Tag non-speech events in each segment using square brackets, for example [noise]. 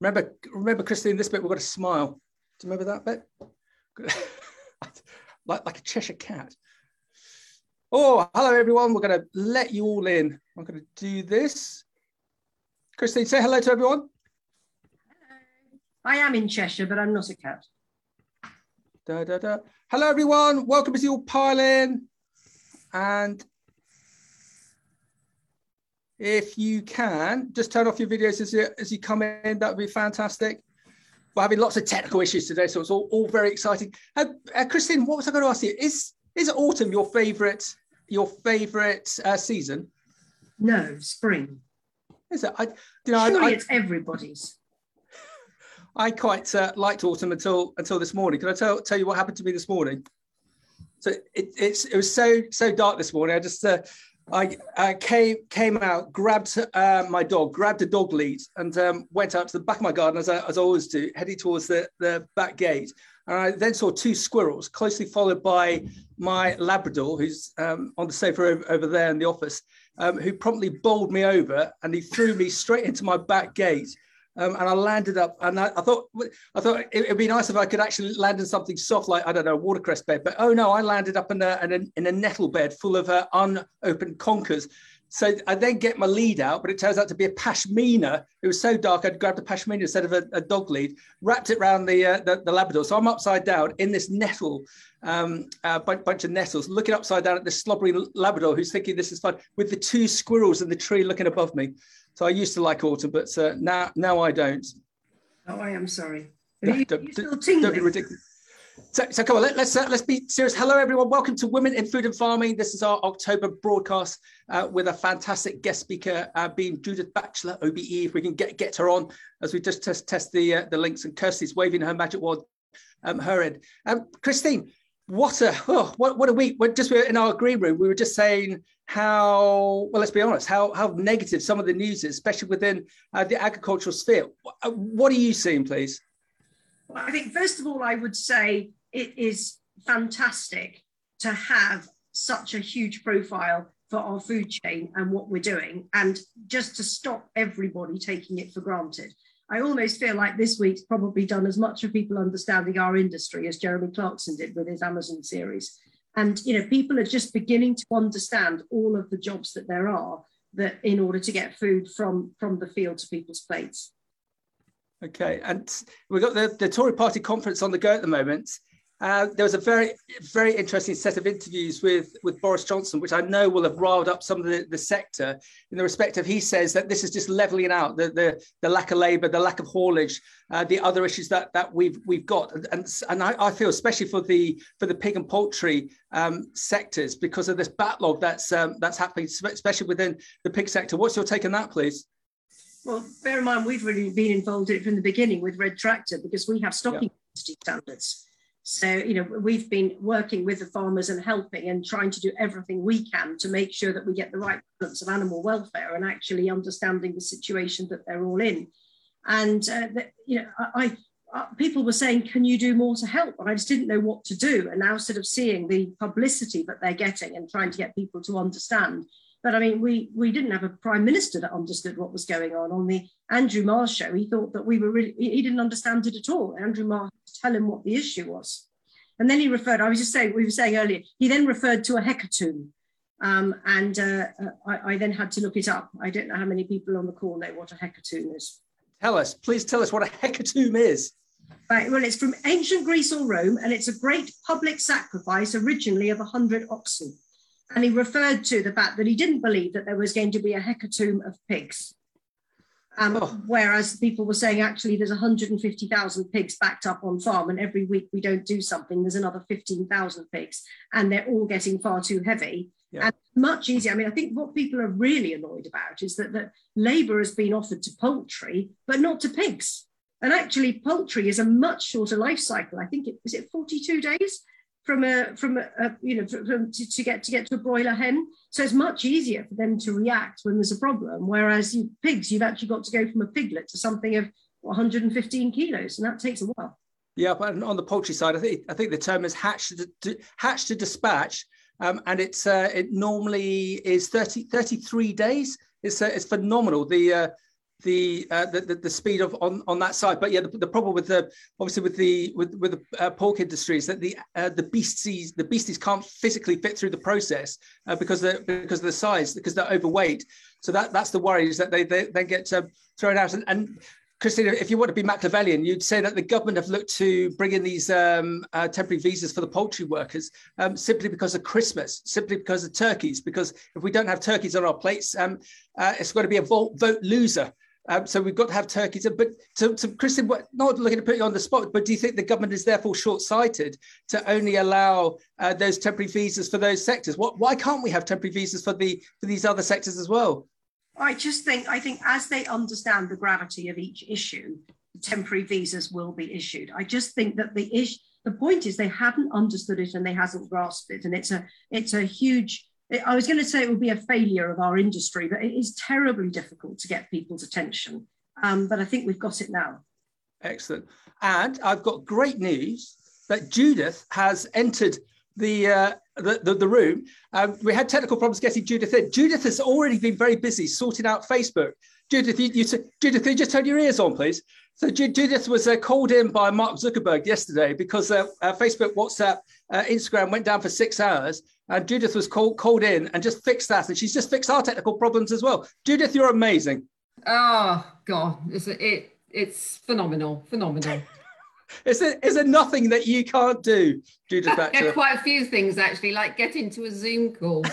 Remember, remember, Christine, this bit we've got to smile. Do you remember that bit? [laughs] like, like a Cheshire cat. Oh, hello everyone. We're going to let you all in. I'm going to do this. Christine, say hello to everyone. Hello. I am in Cheshire, but I'm not a cat. Da, da, da. Hello everyone. Welcome as you all pile in. And if you can, just turn off your videos as you, as you come in. That would be fantastic. We're having lots of technical issues today, so it's all, all very exciting. Uh, uh, Christine, what was I going to ask you? Is is autumn your favourite your favourite uh, season? No, spring. Is it? I, you know, Surely I, I, it's everybody's. [laughs] I quite uh, liked autumn until until this morning. Can I tell tell you what happened to me this morning? So it, it's it was so so dark this morning. I just uh, I, I came came out, grabbed uh, my dog, grabbed a dog lead, and um, went out to the back of my garden as I, as I always do, heading towards the, the back gate. And I then saw two squirrels, closely followed by my Labrador, who's um, on the sofa over, over, there in the office, um, who promptly bowled me over and he threw me straight into my back gate. Um, and I landed up, and I, I thought I thought it would be nice if I could actually land in something soft, like I don't know, watercress bed. But oh no, I landed up in a in a, in a nettle bed full of uh, unopened conkers. So I then get my lead out, but it turns out to be a pashmina. It was so dark, I'd grabbed a pashmina instead of a, a dog lead, wrapped it around the, uh, the, the Labrador. So I'm upside down in this nettle, um, uh, bunch, bunch of nettles, looking upside down at this slobbery Labrador who's thinking this is fun, with the two squirrels in the tree looking above me. So I used to like autumn, but uh, now now I don't. Oh, I am sorry. Are you, don't, you still tingling? So, so come on, let, us uh, let's be serious. Hello, everyone. Welcome to Women in Food and Farming. This is our October broadcast uh, with a fantastic guest speaker, uh, being Judith Batchelor, OBE. If we can get get her on, as we just test test the uh, the links, and Kirsty's waving her magic wand, um, her end. Um, Christine, what a oh, what what a week! We're just in our green room, we were just saying how well. Let's be honest, how how negative some of the news is, especially within uh, the agricultural sphere. Uh, what are you seeing, please? Well, I think first of all, I would say it is fantastic to have such a huge profile for our food chain and what we're doing, and just to stop everybody taking it for granted. I almost feel like this week's probably done as much for people understanding our industry as Jeremy Clarkson did with his Amazon series. And you know, people are just beginning to understand all of the jobs that there are that in order to get food from from the field to people's plates. Okay, and we've got the, the Tory Party conference on the go at the moment. Uh, there was a very, very interesting set of interviews with, with Boris Johnson, which I know will have riled up some of the, the sector in the respect of he says that this is just levelling out the, the, the lack of labour, the lack of haulage, uh, the other issues that, that we've we've got. And, and I, I feel especially for the for the pig and poultry um, sectors because of this backlog that's um, that's happening, especially within the pig sector. What's your take on that, please? Well, bear in mind, we've really been involved in it from the beginning with Red Tractor because we have stocking yeah. standards. So, you know, we've been working with the farmers and helping and trying to do everything we can to make sure that we get the right balance of animal welfare and actually understanding the situation that they're all in. And, uh, that, you know, I, I, people were saying, can you do more to help? And I just didn't know what to do. And now, sort of seeing the publicity that they're getting and trying to get people to understand. But I mean, we we didn't have a prime minister that understood what was going on. On the Andrew Marr show, he thought that we were really, he didn't understand it at all. Andrew Marr tell him what the issue was. And then he referred, I was just saying, we were saying earlier, he then referred to a hecatomb. Um, and uh, I, I, then had to look it up. I don't know how many people on the call know what a hecatomb is. Tell us, please tell us what a hecatomb is. Right, well, it's from ancient Greece or Rome, and it's a great public sacrifice originally of a hundred oxen. And he referred to the fact that he didn't believe that there was going to be a hecatomb of pigs. Um, oh. Whereas people were saying actually there's 150,000 pigs backed up on farm, and every week we don't do something, there's another 15,000 pigs, and they're all getting far too heavy. Yeah. And much easier. I mean, I think what people are really annoyed about is that, that labour has been offered to poultry, but not to pigs. And actually, poultry is a much shorter life cycle. I think it is it 42 days from a from a, a you know from, to, to, get to get to a broiler hen. So it's much easier for them to react when there's a problem. Whereas you, pigs, you've actually got to go from a piglet to something of 115 kilos, and that takes a while. Yeah, but on the poultry side, I think I think the term is hatch to, hatch to dispatch, um, and it's uh, it normally is 30, 33 days. It's uh, it's phenomenal. The uh, the, uh, the, the, speed of on, on that side. But yeah, the, the problem with the obviously with the with with the uh, pork industry is that the uh, the beasties the beasties can't physically fit through the process uh, because they because of the size because they're overweight. So that that's the worry is that they they, they get um, thrown out and, and Christina, if you want to be Machiavellian, you'd say that the government have looked to bring in these um, uh, temporary visas for the poultry workers um, simply because of Christmas, simply because of turkeys. Because if we don't have turkeys on our plates, um, uh, it's going to be a vote, vote loser. Um, so we've got to have turkeys. But to, to Christine, not looking to put you on the spot, but do you think the government is therefore short-sighted to only allow uh, those temporary visas for those sectors? What, why can't we have temporary visas for the for these other sectors as well? I just think I think as they understand the gravity of each issue, temporary visas will be issued. I just think that the issue, the point is they haven't understood it and they hasn't grasped it, and it's a it's a huge. I was going to say it would be a failure of our industry, but it is terribly difficult to get people's attention. Um, but I think we've got it now. Excellent. And I've got great news that Judith has entered the uh, the, the, the, room. Um, we had technical problems getting Judith in. Judith has already been very busy sorting out Facebook. Judith, you, you Judith, you just turn your ears on, please. So Judith was uh, called in by Mark Zuckerberg yesterday because uh, uh, Facebook, WhatsApp, uh, Instagram went down for six hours, and Judith was called called in and just fixed that, and she's just fixed our technical problems as well. Judith, you're amazing. Oh God, it's it it's phenomenal, phenomenal. [laughs] Is there, is there nothing that you can't do, Judith [laughs] Thatcher? yeah, quite a few things actually, like get into a Zoom call.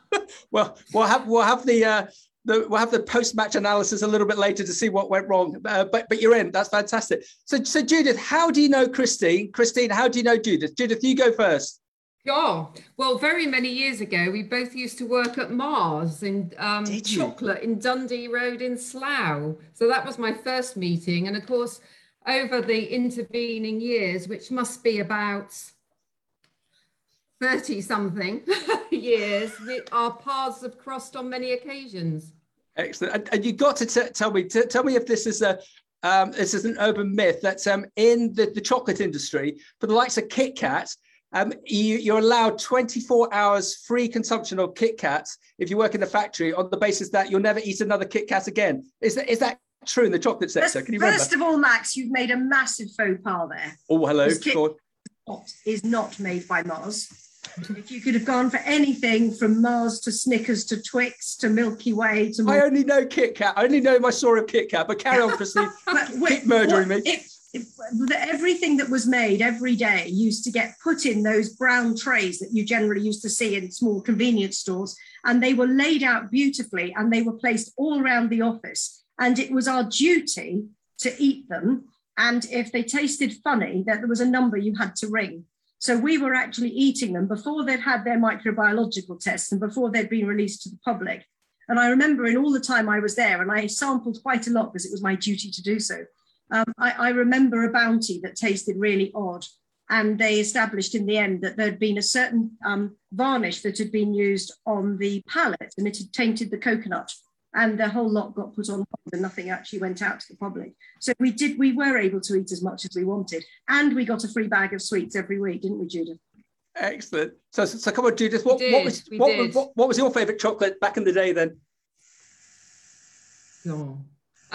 [laughs] well, we'll have we'll have the uh, the, we'll have the post-match analysis a little bit later to see what went wrong. Uh, but but you're in. That's fantastic. So so Judith, how do you know Christine? Christine, how do you know Judith? Judith, you go first. Oh, well, very many years ago, we both used to work at Mars in um, chocolate in Dundee Road in Slough. So that was my first meeting. And of course, over the intervening years, which must be about 30 something [laughs] years, our paths have crossed on many occasions. Excellent. And, and you got to t- tell me, t- tell me if this is a, um, this is an urban myth that um, in the, the chocolate industry, for the likes of Kit Kat, um, you, are allowed 24 hours free consumption of Kit Kats if you work in the factory on the basis that you'll never eat another Kit Kat again. Is that, is that true in the chocolate sector. Can you First remember? of all, Max, you've made a massive faux pas there. Oh, hello. Is not made by Mars. if you could have gone for anything from Mars to Snickers to Twix to Milky Way to. I only know Kit Kat. I only know my story of Kit Kat. But carry on, [laughs] Christine. Keep murdering what, me. If, everything that was made every day used to get put in those brown trays that you generally used to see in small convenience stores, and they were laid out beautifully, and they were placed all around the office and it was our duty to eat them. And if they tasted funny, that there was a number you had to ring. So we were actually eating them before they'd had their microbiological tests and before they'd been released to the public. And I remember in all the time I was there, and I sampled quite a lot because it was my duty to do so. Um, I, I, remember a bounty that tasted really odd. And they established in the end that there'd been a certain um, varnish that had been used on the palate and it had tainted the coconut and the whole lot got put on hold and nothing actually went out to the public. So we did, we were able to eat as much as we wanted, and we got a free bag of sweets every week, didn't we, Judith? Excellent. So, so come on, Judith. What, what was what, what, what, was your favourite chocolate back in the day then? Oh.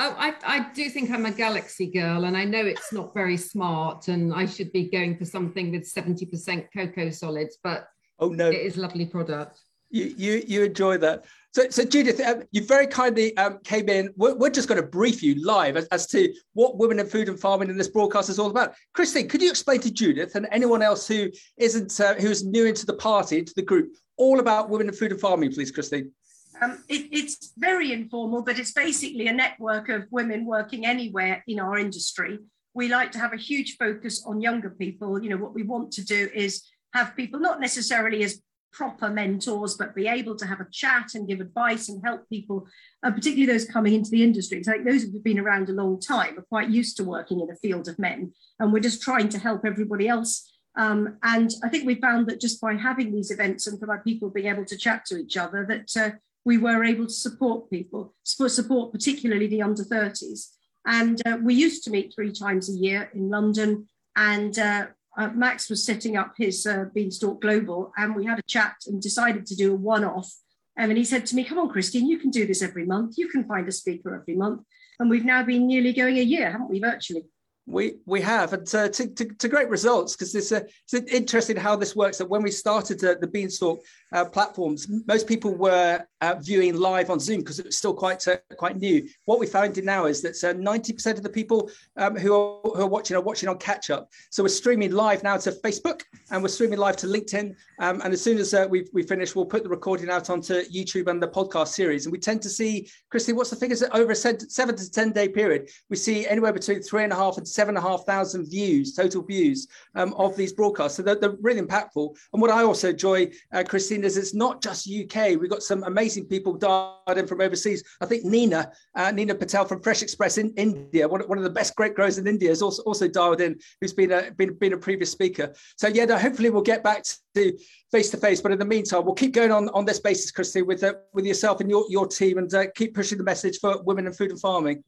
Oh, I, I do think I'm a galaxy girl, and I know it's not very smart, and I should be going for something with 70% cocoa solids, but oh no, it is lovely product. You you you enjoy that. So, so Judith, um, you very kindly um, came in. We're, we're, just going to brief you live as, as, to what Women in Food and Farming in this broadcast is all about. Christine, could you explain to Judith and anyone else who isn't, uh, who's new into the party, to the group, all about Women in Food and Farming, please, Christine? Um, it, it's very informal, but it's basically a network of women working anywhere in our industry. We like to have a huge focus on younger people. You know, what we want to do is have people not necessarily as proper mentors, but be able to have a chat and give advice and help people, uh, particularly those coming into the industry. So like those who've been around a long time are quite used to working in a field of men, and we're just trying to help everybody else. Um, and I think we found that just by having these events and for people being able to chat to each other, that uh, we were able to support people, support particularly the under 30s. And uh, we used to meet three times a year in London, and uh, uh, Max was setting up his uh, Beanstalk Global, and we had a chat and decided to do a one off. Um, and he said to me, Come on, Christine, you can do this every month. You can find a speaker every month. and we've now been nearly going a year, haven't we, virtually? We we have, and uh, to, to, to, great results because it's, uh, it's interesting how this works. That when we started uh, the Beanstalk uh, platforms, most people were uh, viewing live on Zoom because it was still quite quite new. What we found now is that ninety percent of the people um, who, are, who are watching are watching on catch up. So we're streaming live now to Facebook and we're streaming live to LinkedIn. Um, and as soon as we we finish, we'll put the recording out onto YouTube and the podcast series. And we tend to see, Christy, what's the figures? Over a seven to ten day period, we see anywhere between three and a half and seven and a half thousand views, total views um, of these broadcasts. So they're, they're, really impactful. And what I also enjoy, uh, Christine, is it's not just UK. We've got some amazing people dialed in from overseas. I think Nina, uh, Nina Patel from Fresh Express in India, one, one of the best great growers in India, has also, also dialed in, who's been a, been, been a previous speaker. So yeah, no, hopefully we'll get back to face to face. But in the meantime, we'll keep going on on this basis, Christy, with uh, with yourself and your your team, and uh, keep pushing the message for women in food and farming.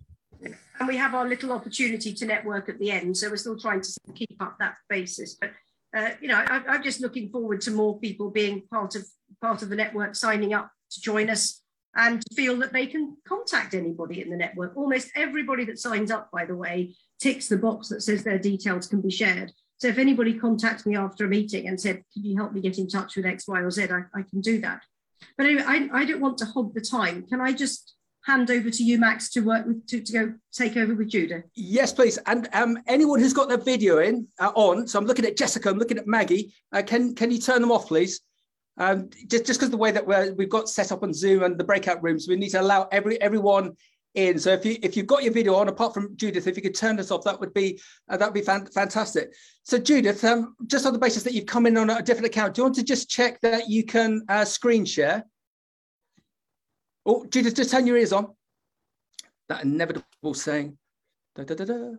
And we have our little opportunity to network at the end, so we're still trying to keep up that basis. But uh, you know, I, I'm just looking forward to more people being part of part of the network, signing up to join us, and to feel that they can contact anybody in the network. Almost everybody that signs up, by the way, ticks the box that says their details can be shared. So if anybody contacts me after a meeting and said, "Can you help me get in touch with X, Y, or Z?" I, I can do that. But anyway, I, I don't want to hog the time. Can I just hand over to you, Max, to work with to, to go take over with Judah? Yes, please. And um, anyone who's got their video in uh, on, so I'm looking at Jessica, I'm looking at Maggie. Uh, can can you turn them off, please? Um, just just because the way that we're, we've got set up on Zoom and the breakout rooms, we need to allow every everyone in. So if you if you've got your video on, apart from Judith, if you could turn this off, that would be uh, that would be fan- fantastic. So Judith, um, just on the basis that you've come in on a different account, do you want to just check that you can uh, screen share? Oh, Judith, just turn your ears on. That inevitable saying. Da, da, da,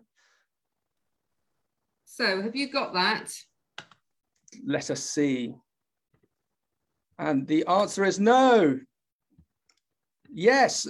so have you got that? Let us see. And the answer is no. Yes.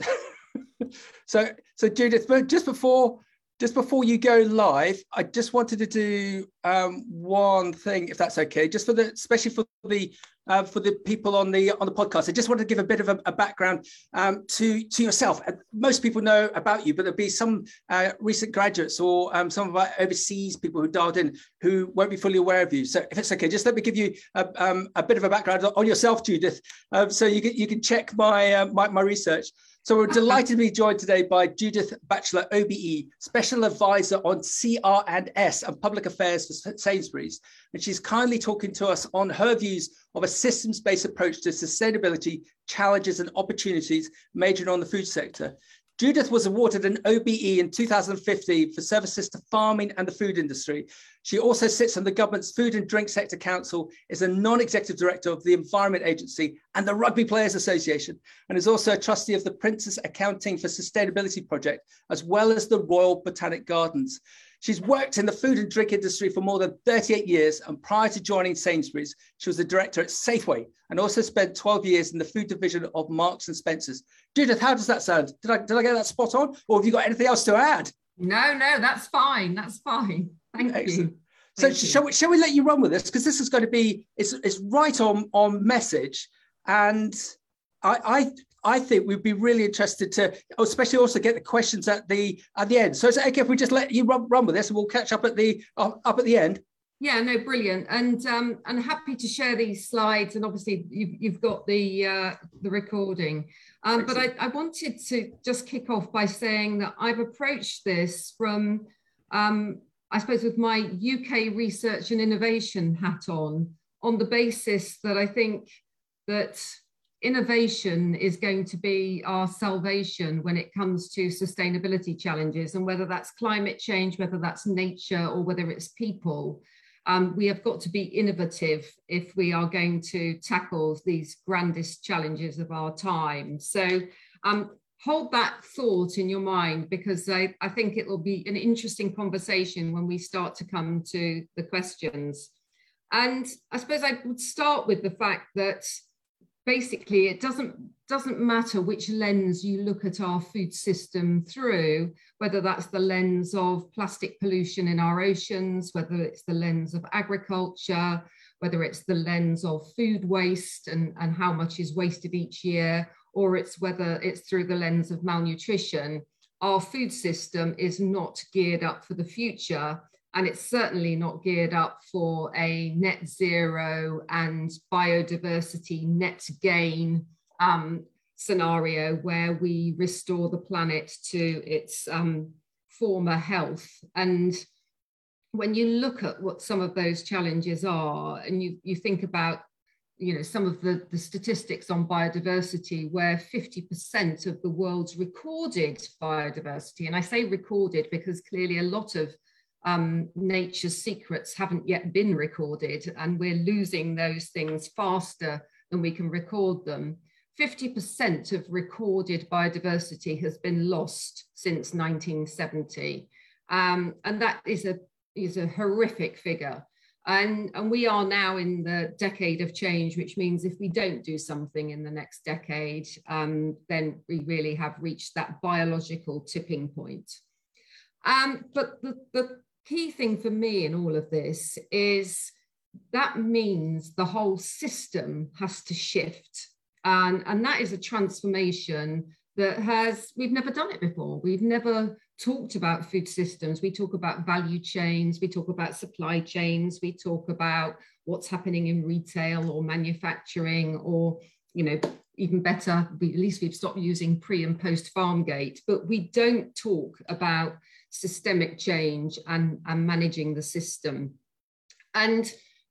[laughs] so, so Judith, but just before just before you go live, I just wanted to do um, one thing, if that's okay, just for the, especially for the uh, for the people on the on the podcast. I just wanted to give a bit of a, a background um, to to yourself. Most people know about you, but there'll be some uh, recent graduates or um, some of our overseas people who dialed in who won't be fully aware of you. So, if it's okay, just let me give you a, um, a bit of a background on yourself, Judith, um, so you can you can check my uh, my, my research. So we're [laughs] delighted to be joined today by Judith Batchelor, OBE, Special Advisor on CR and S and Public Affairs for Sainsbury's. And she's kindly talking to us on her views of a systems-based approach to sustainability, challenges and opportunities majoring on the food sector. Judith was awarded an OBE in 2015 for services to farming and the food industry. She also sits on the government's Food and Drink Sector Council, is a non-executive director of the Environment Agency and the Rugby Players Association, and is also a trustee of the Prince's Accounting for Sustainability Project, as well as the Royal Botanic Gardens. She's worked in the food and drink industry for more than 38 years, and prior to joining Sainsbury's, she was the director at Safeway and also spent 12 years in the food division of Marks and Spencers. Judith, how does that sound? Did I, did I get that spot on, or have you got anything else to add? No, no, that's fine. That's fine. Thank Excellent. you. So shall we, shall we let you run with this? Because this is going to be, it's, it's right on, on message. And I, I I think we'd be really interested to, especially also get the questions at the at the end. So is it okay if we just let you run, run with this, and we'll catch up at the uh, up at the end? Yeah, no, brilliant, and um, and happy to share these slides, and obviously you've you've got the uh, the recording. Um, but I, I wanted to just kick off by saying that I've approached this from, um, I suppose, with my UK research and innovation hat on, on the basis that I think that innovation is going to be our salvation when it comes to sustainability challenges and whether that's climate change whether that's nature or whether it's people um, we have got to be innovative if we are going to tackle these grandest challenges of our time. So um, hold that thought in your mind because I, I think it will be an interesting conversation when we start to come to the questions. And i suppose i would start with the fact that basically it doesn't doesn't matter which lens you look at our food system through whether that's the lens of plastic pollution in our oceans whether it's the lens of agriculture whether it's the lens of food waste and, and how much is wasted each year or it's whether it's through the lens of malnutrition our food system is not geared up for the future. And it's certainly not geared up for a net zero and biodiversity net gain um, scenario where we restore the planet to its um, former health. And when you look at what some of those challenges are, and you, you think about you know some of the, the statistics on biodiversity where 50% of the world's recorded biodiversity and i say recorded because clearly a lot of um, nature's secrets haven't yet been recorded and we're losing those things faster than we can record them. 50% of recorded biodiversity has been lost since 1970 um, and that is a is a horrific figure. And, and we are now in the decade of change, which means if we don't do something in the next decade, um, then we really have reached that biological tipping point. Um, but the, the key thing for me in all of this is that means the whole system has to shift. And, and that is a transformation that has, we've never done it before. We've never talked about food systems. We talk about value chains, we talk about supply chains, we talk about what's happening in retail or manufacturing, or, you know, even better, we, at least we've stopped using pre and post farm gate, but we don't talk about systemic change and, and managing the system. And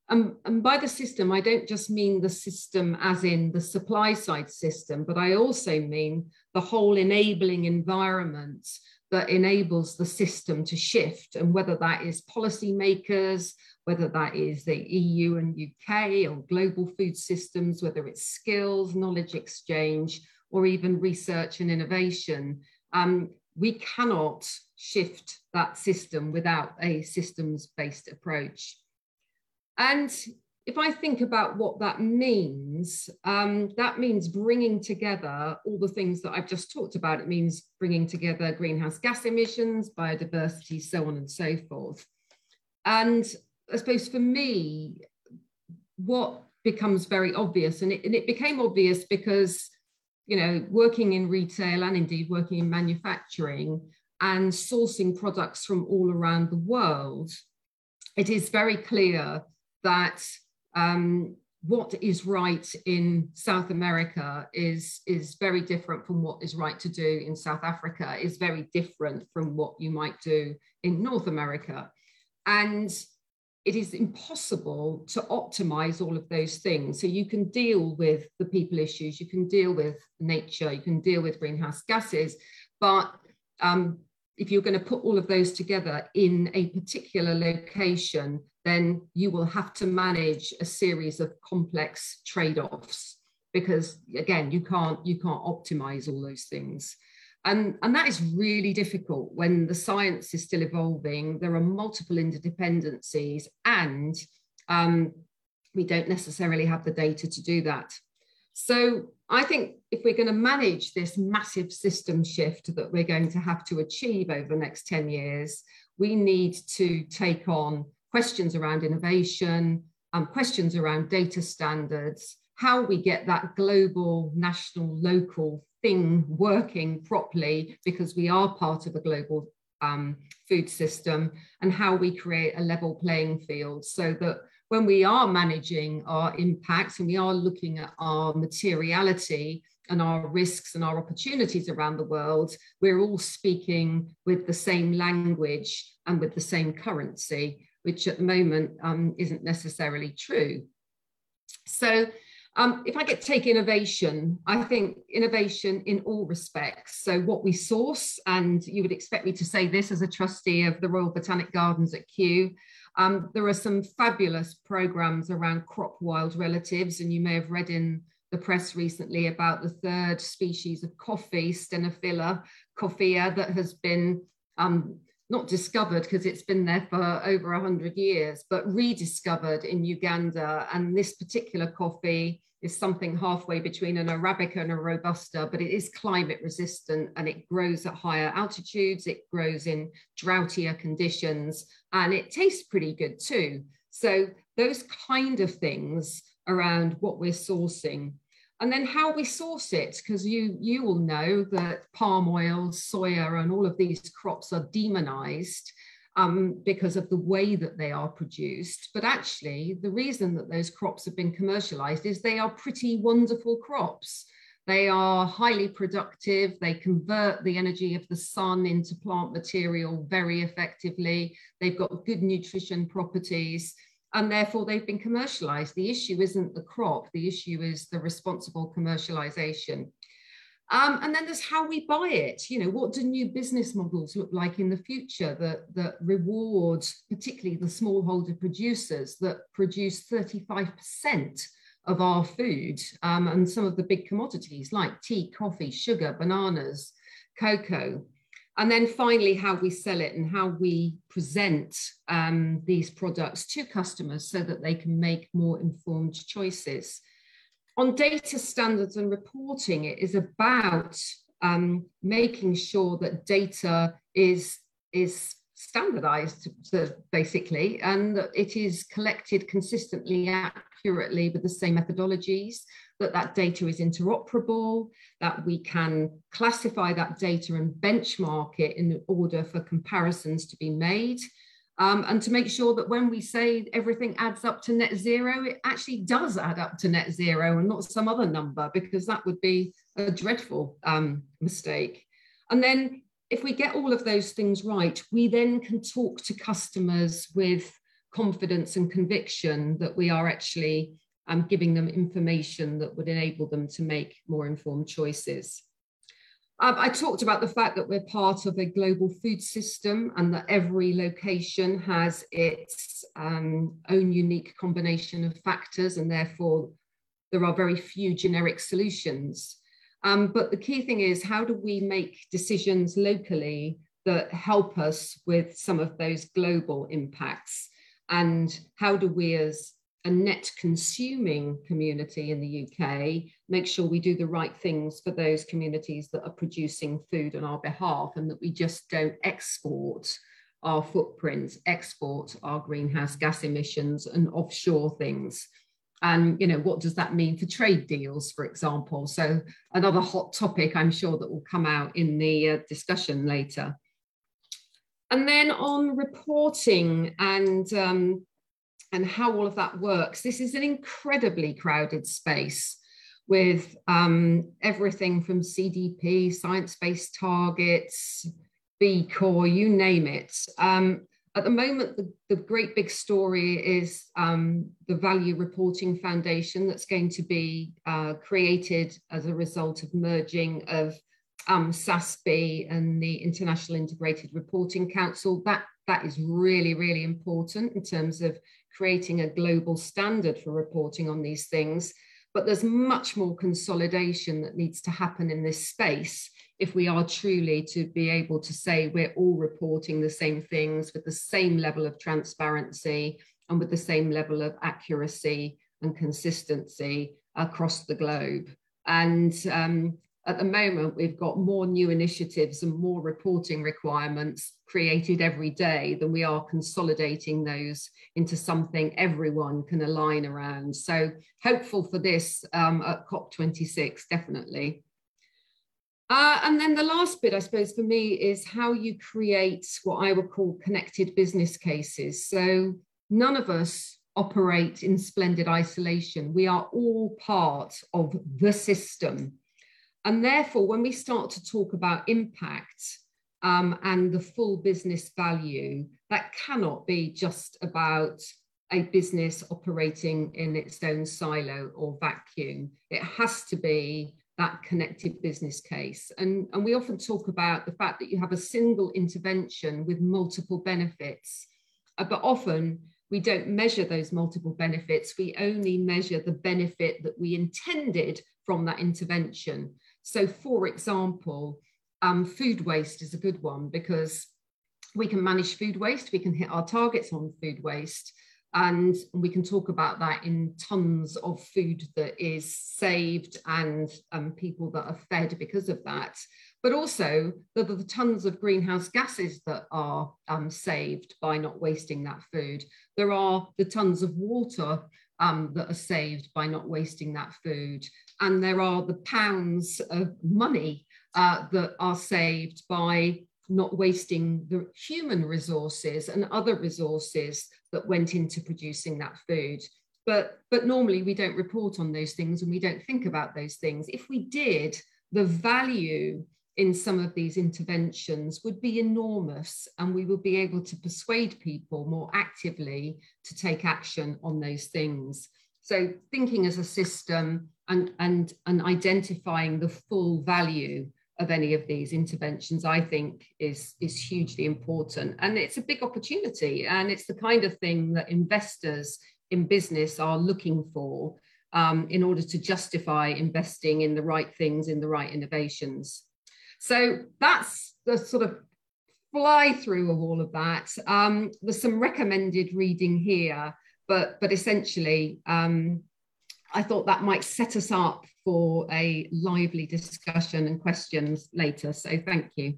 um, and by the system, I don't just mean the system as in the supply side system, but I also mean the whole enabling environment that enables the system to shift. And whether that is policymakers, whether that is the EU and UK or global food systems, whether it's skills, knowledge exchange, or even research and innovation, um, we cannot shift that system without a systems based approach. And if I think about what that means, um, that means bringing together all the things that I've just talked about. It means bringing together greenhouse gas emissions, biodiversity, so on and so forth. And I suppose for me, what becomes very obvious, and it, and it became obvious because, you know, working in retail and indeed working in manufacturing and sourcing products from all around the world, it is very clear that um, what is right in South America is, is very different from what is right to do in South Africa, is very different from what you might do in North America. And it is impossible to optimize all of those things. So you can deal with the people issues, you can deal with nature, you can deal with greenhouse gases, but um, if you're going to put all of those together in a particular location, then you will have to manage a series of complex trade-offs because again you can't you can't optimize all those things. And and that is really difficult when the science is still evolving. There are multiple interdependencies and um, we don't necessarily have the data to do that. So i think if we're going to manage this massive system shift that we're going to have to achieve over the next 10 years we need to take on questions around innovation, um, questions around data standards, how we get that global, national, local thing working properly because we are part of a global um, food system, and how we create a level playing field so that when we are managing our impacts and we are looking at our materiality and our risks and our opportunities around the world, we're all speaking with the same language and with the same currency which at the moment um, isn't necessarily true. So um, if I get take innovation, I think innovation in all respects. So what we source, and you would expect me to say this as a trustee of the Royal Botanic Gardens at Kew, um, there are some fabulous programs around crop wild relatives, and you may have read in the press recently about the third species of coffee, Stenophylla coffea, that has been um, not discovered because it's been there for over 100 years, but rediscovered in Uganda. And this particular coffee is something halfway between an Arabica and a Robusta, but it is climate resistant and it grows at higher altitudes, it grows in droughthier conditions, and it tastes pretty good too. So, those kind of things around what we're sourcing. and then how we source it, because you you will know that palm oil, soya, and all of these crops are demonized um, because of the way that they are produced. But actually, the reason that those crops have been commercialized is they are pretty wonderful crops. They are highly productive. They convert the energy of the sun into plant material very effectively. They've got good nutrition properties and therefore they've been commercialized. The issue isn't the crop, the issue is the responsible commercialization. Um, and then there's how we buy it. You know, what do new business models look like in the future that, that reward, particularly the smallholder producers that produce 35% of our food um, and some of the big commodities like tea, coffee, sugar, bananas, cocoa. And then finally, how we sell it and how we present um, these products to customers so that they can make more informed choices. On data standards and reporting, it is about um, making sure that data is, is standardized basically and that it is collected consistently accurately with the same methodologies that that data is interoperable that we can classify that data and benchmark it in order for comparisons to be made um, and to make sure that when we say everything adds up to net zero, it actually does add up to net zero and not some other number, because that would be a dreadful um, mistake. And then if we get all of those things right, we then can talk to customers with confidence and conviction that we are actually um, giving them information that would enable them to make more informed choices. Um, I talked about the fact that we're part of a global food system and that every location has its um, own unique combination of factors and therefore there are very few generic solutions. Um, but the key thing is how do we make decisions locally that help us with some of those global impacts? And how do we as a net consuming community in the UK, make sure we do the right things for those communities that are producing food on our behalf and that we just don't export our footprints, export our greenhouse gas emissions and offshore things. And you know, what does that mean for trade deals, for example? So another hot topic I'm sure that will come out in the uh, discussion later. And then on reporting and um, and how all of that works. This is an incredibly crowded space with um, everything from CDP, science-based targets, B Corp, you name it. Um, at the moment, the, the, great big story is um, the Value Reporting Foundation that's going to be uh, created as a result of merging of um, SASB and the International Integrated Reporting Council. That that is really, really important in terms of creating a global standard for reporting on these things. But there's much more consolidation that needs to happen in this space if we are truly to be able to say we're all reporting the same things with the same level of transparency and with the same level of accuracy and consistency across the globe. And um, at the moment, we've got more new initiatives and more reporting requirements created every day than we are consolidating those into something everyone can align around. So hopeful for this um, at COP26, definitely. Uh, and then the last bit, I suppose, for me is how you create what I would call connected business cases. So none of us operate in splendid isolation. We are all part of the system and therefore, when we start to talk about impact um, and the full business value, that cannot be just about a business operating in its own silo or vacuum. It has to be that connected business case. And, and we often talk about the fact that you have a single intervention with multiple benefits, uh, but often we don't measure those multiple benefits. We only measure the benefit that we intended from that intervention. So, for example, um, food waste is a good one because we can manage food waste, we can hit our targets on food waste, and we can talk about that in tons of food that is saved and um, people that are fed because of that. But also the, the tons of greenhouse gases that are um, saved by not wasting that food. There are the tons of water um, that are saved by not wasting that food. And there are the pounds of money uh, that are saved by not wasting the human resources and other resources that went into producing that food. But, but normally we don't report on those things and we don't think about those things. If we did, the value in some of these interventions would be enormous and we would be able to persuade people more actively to take action on those things. So thinking as a system and, and, and identifying the full value of any of these interventions, I think is, is hugely important. And it's a big opportunity and it's the kind of thing that investors in business are looking for um, in order to justify investing in the right things, in the right innovations. So that's the sort of fly through of all of that. Um, there's some recommended reading here, but but essentially, um, I thought that might set us up for a lively discussion and questions later. So thank you.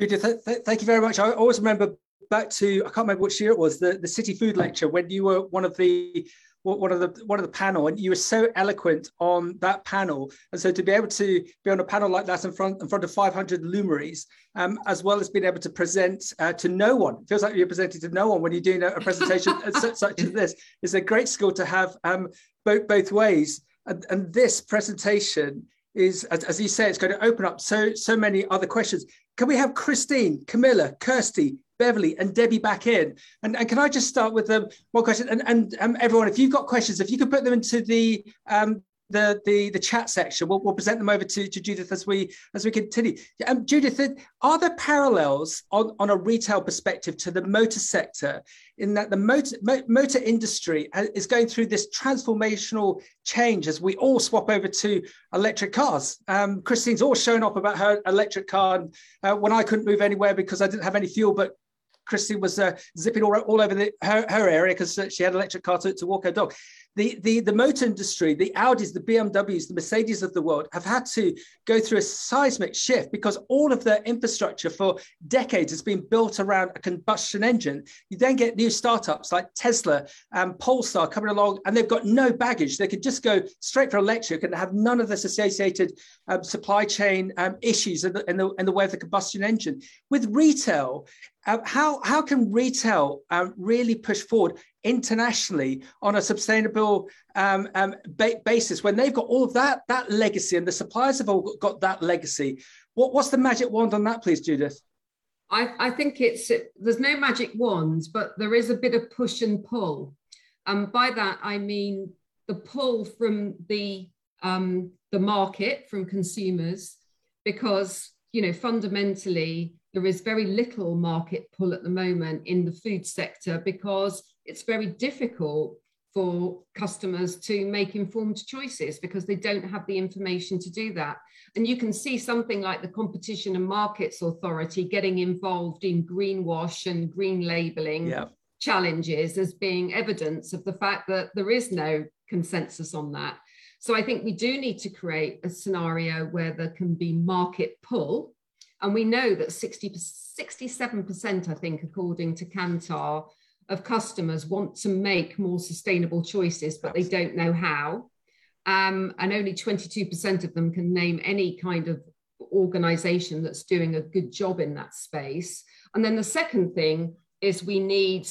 Judith, th th thank you very much. I always remember back to I can't remember which year it was the the City Food Lecture when you were one of the one of the one of the panel, and you were so eloquent on that panel. And so to be able to be on a panel like that in front in front of 500 luminaries, um, as well as being able to present uh, to no one, it feels like you're presenting to no one when you're doing a, a presentation [laughs] such, such, as this. it's a great skill to have um, both both ways. And, and this presentation is, as, as you say, it's going to open up so so many other questions. Can we have Christine, Camilla, Kirsty, Beverly and Debbie back in. And, and can I just start with um, one question? And, and um, everyone, if you've got questions, if you could put them into the um, the, the, the chat section. We'll, we'll present them over to, to Judith as we as we continue. Um, Judith, are there parallels on, on a retail perspective to the motor sector in that the motor, motor industry is going through this transformational change as we all swap over to electric cars? Um, Christine's all shown up about her electric car uh, when I couldn't move anywhere because I didn't have any fuel, but Christine was uh, zipping all, all over the, her, her area because uh, she had an electric car to, to walk her dog the, the, the motor industry, the Audis, the BMWs, the Mercedes of the world have had to go through a seismic shift because all of their infrastructure for decades has been built around a combustion engine. You then get new startups like Tesla and Polestar coming along, and they've got no baggage. They could just go straight for electric and have none of this associated um, supply chain um, issues in the, in, the, in the way of the combustion engine. With retail, uh, how, how can retail uh, really push forward internationally on a sustainable um, um, ba basis when they've got all of that that legacy and the suppliers have all got that legacy? What, what's the magic wand on that please judith? I, I think it's there's no magic wand but there is a bit of push and pull. And by that i mean the pull from the um, the market from consumers because you know fundamentally there is very little market pull at the moment in the food sector because it's very difficult for customers to make informed choices because they don't have the information to do that. And you can see something like the Competition and Markets Authority getting involved in greenwash and green labeling yeah. challenges as being evidence of the fact that there is no consensus on that. So I think we do need to create a scenario where there can be market pull. And we know that 60, 67%, I think, according to Kantar, of customers want to make more sustainable choices, but they don't know how. Um, and only 22% of them can name any kind of organization that's doing a good job in that space. And then the second thing is we need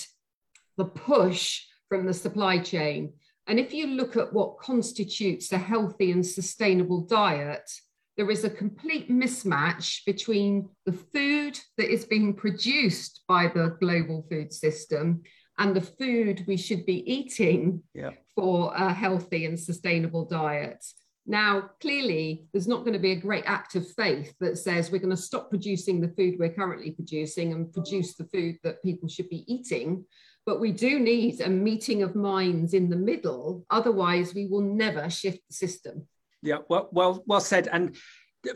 the push from the supply chain. And if you look at what constitutes a healthy and sustainable diet, there is a complete mismatch between the food that is being produced by the global food system and the food we should be eating yeah. for a healthy and sustainable diet. Now, clearly, there's not going to be a great act of faith that says we're going to stop producing the food we're currently producing and produce the food that people should be eating. But we do need a meeting of minds in the middle. Otherwise, we will never shift the system. Yeah, well, well, well said. And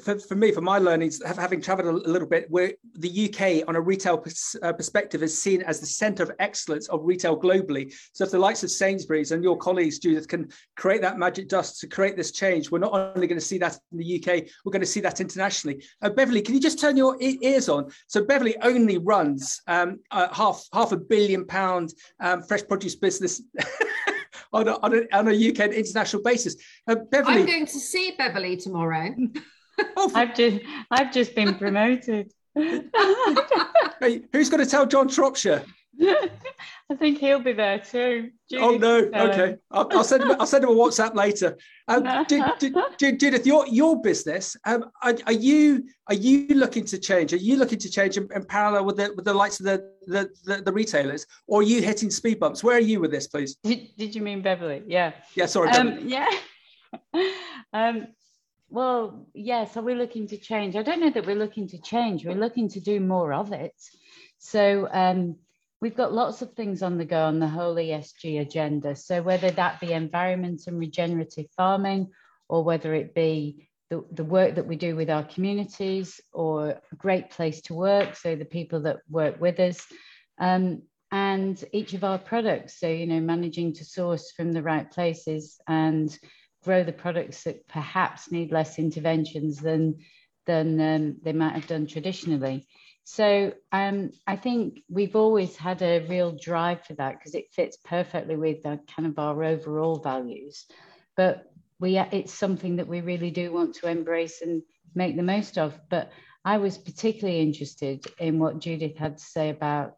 for, for me, for my learnings, having traveled a, little bit, where the UK on a retail pers- uh, perspective is seen as the center of excellence of retail globally. So if the likes of Sainsbury's and your colleagues, Judith, can create that magic dust to create this change, we're not only going to see that in the UK, we're going to see that internationally. Uh, Beverly, can you just turn your e- ears on? So Beverly only runs um, uh, half half a billion pound um, fresh produce business [laughs] on a, on a, on a UK and international basis. Uh, Beverly, I'm going to see Beverly tomorrow. [laughs] oh, I've just I've just been promoted. [laughs] hey, who's going to tell John Shropshire? [laughs] I think he'll be there too. oh no! Okay, I'll, I'll, send him. I'll send him a WhatsApp later. Um, Judith, your your business. Um, are, are, you are you looking to change? Are you looking to change in, in parallel with the with the likes of the, the the, the retailers, or are you hitting speed bumps? Where are you with this, please? Did, did you mean Beverly? Yeah. Yeah. Sorry. Um, yeah. [laughs] um, well, yeah. So we're looking to change. I don't know that we're looking to change. We're looking to do more of it. So um, we've got lots of things on the go on the whole ESG agenda. So whether that be environment and regenerative farming, or whether it be the, the work that we do with our communities, or great place to work, so the people that work with us, um, and each of our products. So you know, managing to source from the right places and grow the products that perhaps need less interventions than than um, they might have done traditionally. So um, I think we've always had a real drive for that because it fits perfectly with the, kind of our overall values. But we it's something that we really do want to embrace and make the most of. But I was particularly interested in what Judith had to say about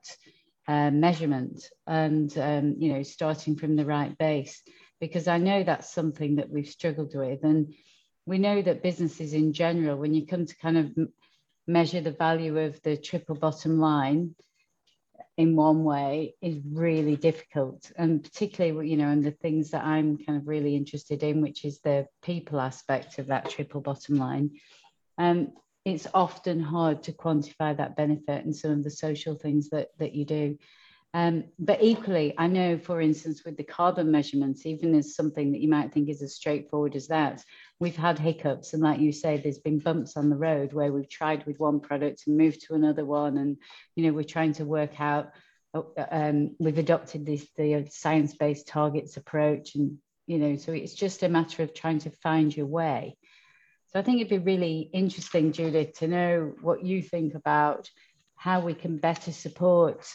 uh, measurement and um, you know starting from the right base because I know that's something that we've struggled with and we know that businesses in general when you come to kind of measure the value of the triple bottom line in one way is really difficult. And particularly you know and the things that i'm kind of really interested in which is the people aspect of that triple bottom line. Um, it's often hard to quantify that benefit and some of the social things that that you do um, but equally, I know, for instance, with the carbon measurements, even as something that you might think is as straightforward as that, we've had hiccups. And like you say, there's been bumps on the road where we've tried with one product and moved to another one. And, you know, we're trying to work out, uh, um, we've adopted this, the science based targets approach. And, you know, so it's just a matter of trying to find your way. So I think it'd be really interesting, Judith, to know what you think about how we can better support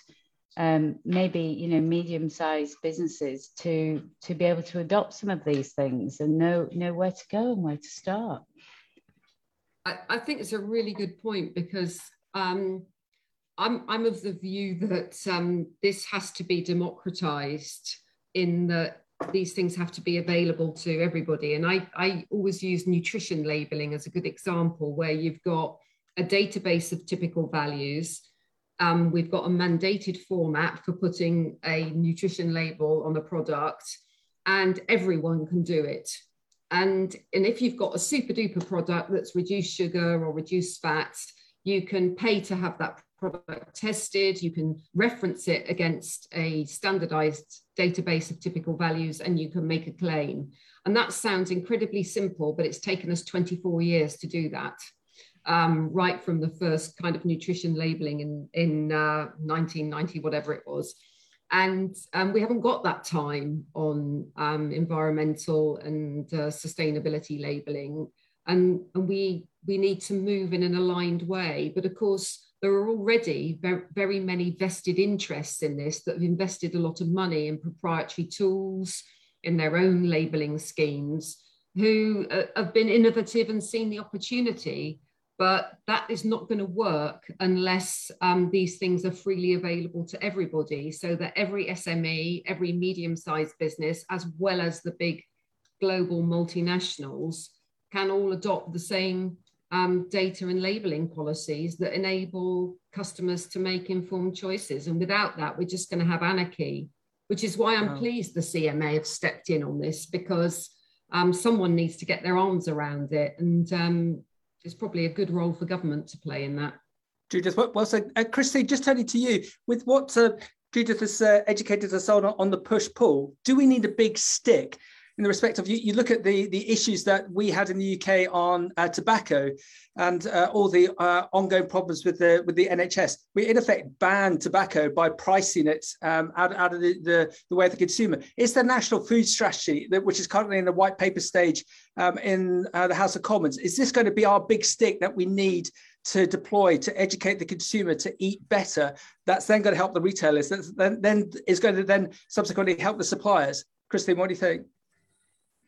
um, maybe you know medium-sized businesses to to be able to adopt some of these things and know know where to go and where to start. I, I think it's a really good point because um, I'm I'm of the view that um, this has to be democratized in that these things have to be available to everybody. And I, I always use nutrition labeling as a good example where you've got a database of typical values um, we've got a mandated format for putting a nutrition label on a product, and everyone can do it. And, and if you've got a super duper product that's reduced sugar or reduced fats, you can pay to have that product tested. You can reference it against a standardized database of typical values and you can make a claim. And that sounds incredibly simple, but it's taken us 24 years to do that um, right from the first kind of nutrition labeling in, in uh, 1990, whatever it was. And um, we haven't got that time on um, environmental and uh, sustainability labeling. And, and we, we need to move in an aligned way. But of course, there are already very, many vested interests in this that have invested a lot of money in proprietary tools, in their own labeling schemes, who uh, have been innovative and seen the opportunity but that is not going to work unless um, these things are freely available to everybody so that every SME, every medium sized business, as well as the big global multinationals, can all adopt the same um, data and labeling policies that enable customers to make informed choices. And without that, we're just going to have anarchy, which is why I'm wow. pleased the CMA have stepped in on this because um, someone needs to get their arms around it. And um, there's probably a good role for government to play in that. Judith, well said. Uh, Christine, just turning to you, with what uh, Judith has uh, educated us on on the push pull, do we need a big stick in the respect of you, you look at the the issues that we had in the UK on uh, tobacco and uh, all the uh, ongoing problems with the with the NHS. We in effect banned tobacco by pricing it um, out, out of the, the, the, way of the consumer. Is the national food strategy that which is currently in the white paper stage um, in uh, the House of Commons? Is this going to be our big stick that we need? To deploy to educate the consumer to eat better, that's then going to help the retailers. That's then, then is going to then subsequently help the suppliers. Christine, what do you think?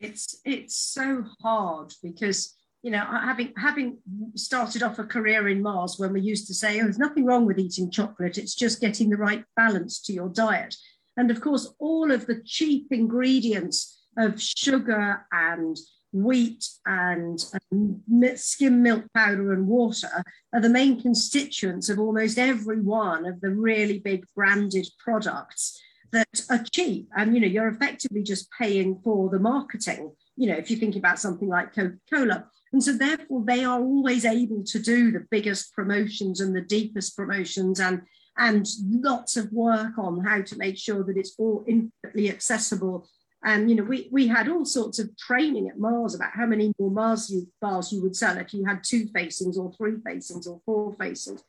It's it's so hard because you know having having started off a career in Mars when we used to say oh there's nothing wrong with eating chocolate it's just getting the right balance to your diet. And of course all of the cheap ingredients of sugar and wheat and um, skim milk powder and water are the main constituents of almost every one of the really big branded products that are cheap. And you know you're effectively just paying for the marketing you know if you think about something like coca-cola. And so therefore they are always able to do the biggest promotions and the deepest promotions and and lots of work on how to make sure that it's all infinitely accessible. And you know, we, we had all sorts of training at Mars about how many more Mars you, bars you would sell if you had two facings or three facings or four facings.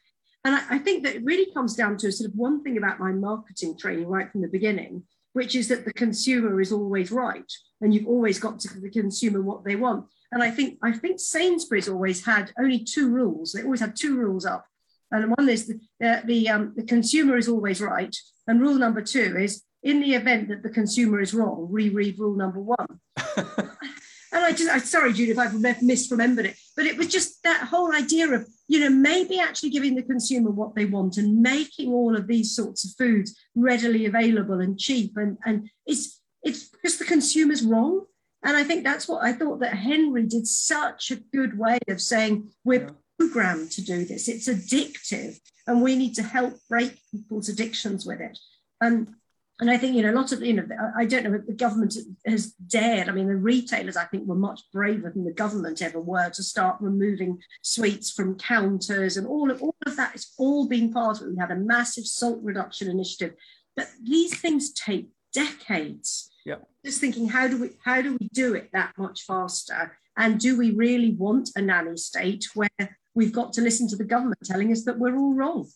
And I, I think that it really comes down to sort of one thing about my marketing training right from the beginning, which is that the consumer is always right, and you've always got to give the consumer what they want. And I think I think Sainsbury's always had only two rules. They always had two rules up, and one is the the, the, um, the consumer is always right, and rule number two is in the event that the consumer is wrong, reread rule number one. [laughs] and I just, I'm sorry, Judith, I've misremembered it, but it was just that whole idea of, you know, maybe actually giving the consumer what they want and making all of these sorts of foods readily available and cheap. And, and it's, it's because the consumer's wrong. And I think that's what I thought that Henry did such a good way of saying we're programmed to do this. It's addictive and we need to help break people's addictions with it. And and I think, you know, a lot of, you know, I don't know if the government has dared. I mean, the retailers, I think, were much braver than the government ever were to start removing sweets from counters and all of, all of that. It's all been part of it. We had a massive salt reduction initiative. But these things take decades. Yeah. Just thinking, how do we how do we do it that much faster? And do we really want a nanny state where we've got to listen to the government telling us that we're all wrong?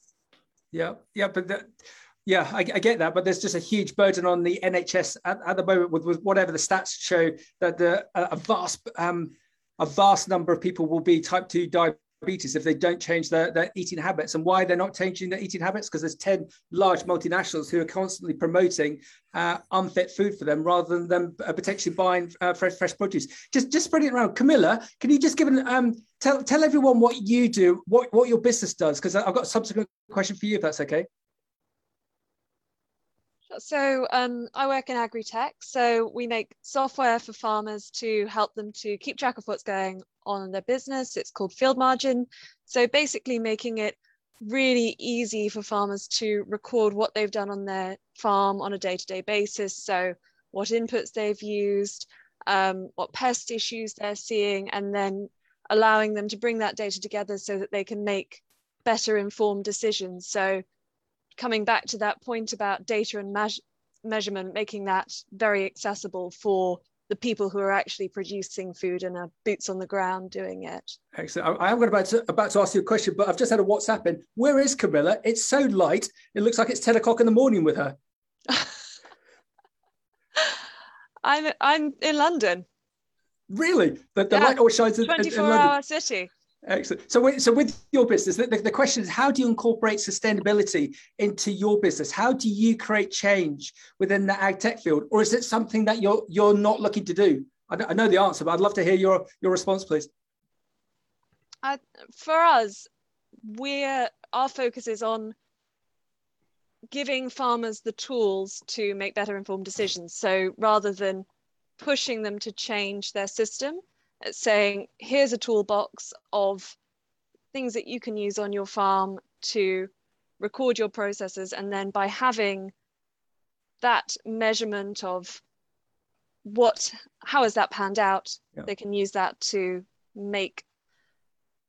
Yeah, yeah, but that yeah, I, I, get that, but there's just a huge burden on the NHS at, at the moment with, with, whatever the stats show that the a vast um, a vast number of people will be type two diabetes if they don't change their, their eating habits. And why they're not changing their eating habits? Because there's ten large multinationals who are constantly promoting uh, unfit food for them rather than them uh, potentially buying uh, fresh fresh produce. Just just spread it around. Camilla, can you just give an um, tell tell everyone what you do, what what your business does? Because I've got a subsequent question for you if that's okay. So um, I work in agri-tech. So we make software for farmers to help them to keep track of what's going on in their business. It's called Fieldmargin. So basically making it really easy for farmers to record what they've done on their farm on a day-to-day basis. So what inputs they've used, um, what pest issues they're seeing, and then allowing them to bring that data together so that they can make better informed decisions. So coming back to that point about data and me- measurement, making that very accessible for the people who are actually producing food and are boots on the ground doing it. Excellent. I am about to, about to ask you a question, but I've just had a WhatsApp in. Where is Camilla? It's so light. It looks like it's 10 o'clock in the morning with her. [laughs] I'm I'm in London. Really? The, the yeah, light always shines 24 in, in London. hour city. Excellent. So, so with your business, the, the, question is, how do you incorporate sustainability into your business? How do you create change within the ag tech field, or is it something that you're you're not looking to do? I, I know the answer, but I'd love to hear your your response, please. Uh, for us, we're our focus is on giving farmers the tools to make better informed decisions. So rather than pushing them to change their system, saying, here's a toolbox of things that you can use on your farm to record your processes. And then by having that measurement of what, how has that panned out, yeah. they can use that to make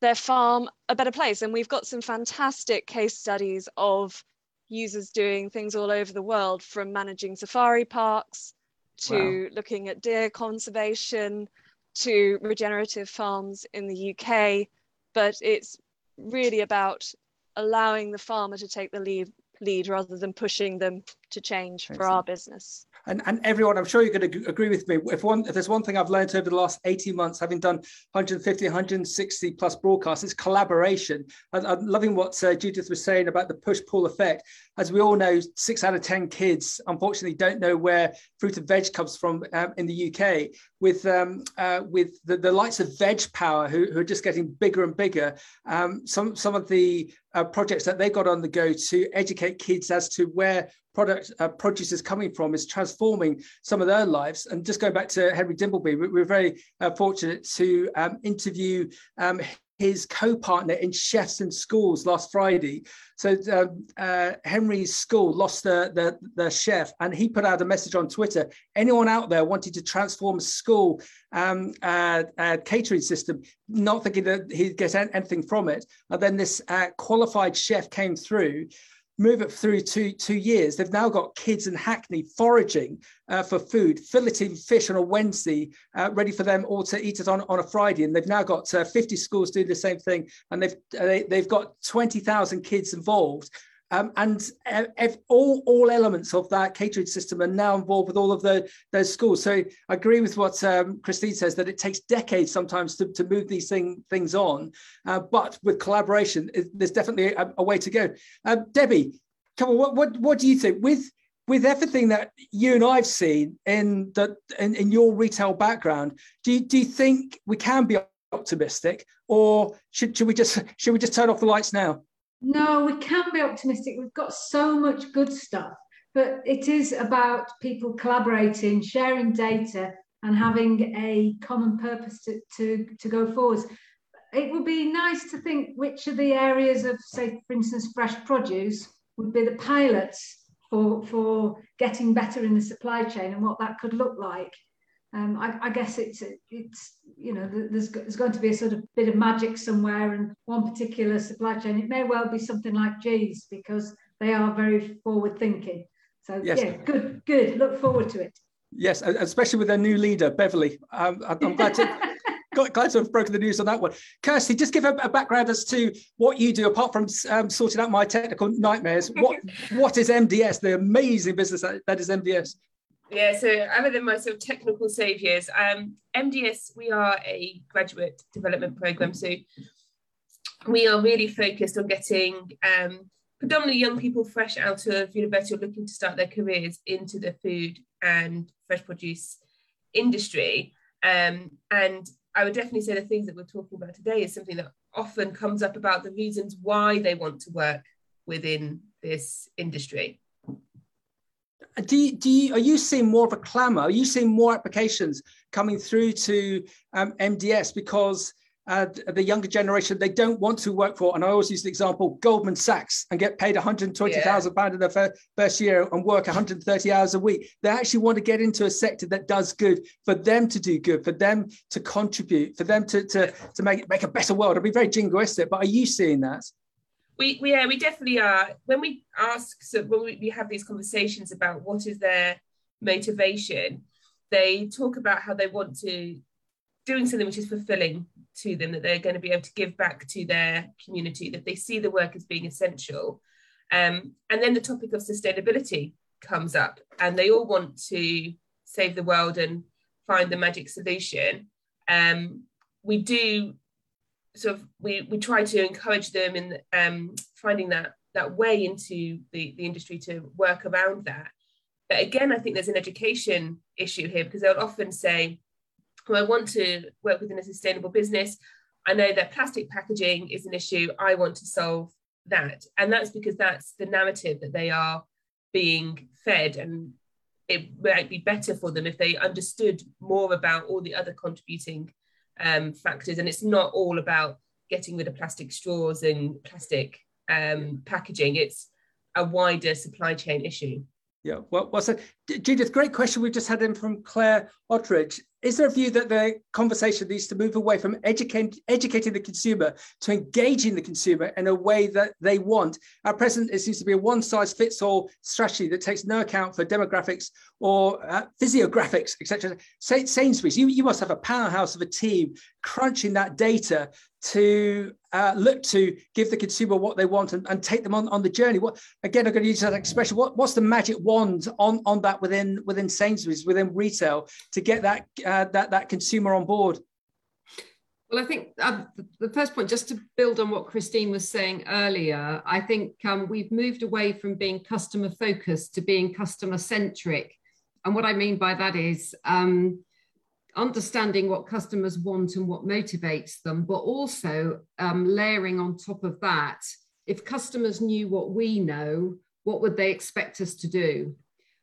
their farm a better place. And we've got some fantastic case studies of users doing things all over the world from managing safari parks to wow. looking at deer conservation to regenerative farms in the UK, but it's really about allowing the farmer to take the lead, lead rather than pushing them to change for our business and, and everyone, I'm sure you're going to agree with me. If one, if there's one thing I've learned over the last 18 months, having done 150, 160 plus broadcasts, it's collaboration. I, am loving what uh, Judith was saying about the push-pull effect. As we all know, six out of 10 kids, unfortunately, don't know where fruit and veg comes from um, in the UK. With um, uh, with the, the likes of Veg Power, who, who are just getting bigger and bigger, um, some some of the uh, projects that they got on the go to educate kids as to where product uh, produce is coming from is transforming some of their lives. And just going back to Henry Dimbleby, we, we're very uh, fortunate to um, interview um, his co-partner in Chefs in Schools last Friday. So um, uh, Henry's school lost the, the, the, chef and he put out a message on Twitter. Anyone out there wanting to transform school um, uh, uh, catering system, not thinking that he'd get anything from it. And then this uh, qualified chef came through move it through two two years. They've now got kids in Hackney foraging uh, for food, filleting fish on a Wednesday, uh, ready for them all to eat it on, on a Friday. And they've now got uh, 50 schools doing the same thing, and they've uh, they, they've got 20,000 kids involved. Um, and if all, all elements of that catering system are now involved with all of the, those schools. So I agree with what um, Christine says that it takes decades sometimes to, to move these thing, things on. Uh, but with collaboration, it, there's definitely a, a, way to go. Uh, Debbie, come on, what, what, what do you think? With with everything that you and I've seen in the in, in your retail background, do you, do you think we can be optimistic, or should, should we just should we just turn off the lights now? No, we can be optimistic. We've got so much good stuff, but it is about people collaborating, sharing data, and having a common purpose to, to, to go forwards. It would be nice to think which of the areas of, say, for instance, fresh produce would be the pilots for, for getting better in the supply chain and what that could look like um, I, I, guess it's it's you know there's there's going to be a sort of bit of magic somewhere and one particular supply chain. It may well be something like G's because they are very forward thinking. So yes. yeah, good, good. Look forward to it. Yes, especially with their new leader Beverly. Um, I'm glad to. [laughs] glad to have broken the news on that one. Kirsty, just give a, a background as to what you do apart from um, sorting out my technical nightmares. What [laughs] what is MDS? The amazing business that, that is MDS. Yeah, so other than my sort of technical saviors, um, MDS, we are a graduate development program. So we are really focused on getting um, predominantly young people fresh out of university or looking to start their careers into the food and fresh produce industry. Um, and I would definitely say the things that we're talking about today is something that often comes up about the reasons why they want to work within this industry do you, do you, are you seeing more of a clamour? Are you seeing more applications coming through to um, MDS because uh, the younger generation they don't want to work for? And I always use the example Goldman Sachs and get paid 120,000 yeah. pound in their first year and work 130 hours a week. They actually want to get into a sector that does good for them to do good, for them to contribute, for them to to, to make make a better world. I'll be very jingoistic, but are you seeing that? We, we yeah we definitely are. When we ask so when we, we have these conversations about what is their motivation they talk about how they want to doing something which is fulfilling to them that they're going to be able to give back to their community that they see the work as being essential. Um, and then the topic of sustainability comes up and they all want to save the world and find the magic solution. Um, we do sort of we we try to encourage them in um, finding that that way into the, the industry to work around that. But again, I think there's an education issue here because they'll often say, well, I want to work within a sustainable business. I know that plastic packaging is an issue. I want to solve that. And that's because that's the narrative that they are being fed. And it might be better for them if they understood more about all the other contributing um, factors. And it's not all about getting rid of plastic straws and plastic um, packaging. It's a wider supply chain issue. Yeah, well, well so Judith, great question We've just had in from Claire Ottridge is there a view that the conversation needs to move away from educate, educating the consumer to engaging the consumer in a way that they want? At present, it seems to be a one size fits all strategy that takes no account for demographics or uh, psychographics, etc. Sainsbury's, you, you must have a powerhouse of a team crunching that data to uh, look to give the consumer what they want and, and take them on, on the journey. What again? I'm going to use that expression. What, what's the magic wand on, on that within within Sainsbury's within retail to get that uh, that that consumer on board? Well, I think uh, the first point, just to build on what Christine was saying earlier, I think um, we've moved away from being customer focused to being customer centric. And what I mean by that is um, understanding what customers want and what motivates them, but also um, layering on top of that, if customers knew what we know, what would they expect us to do?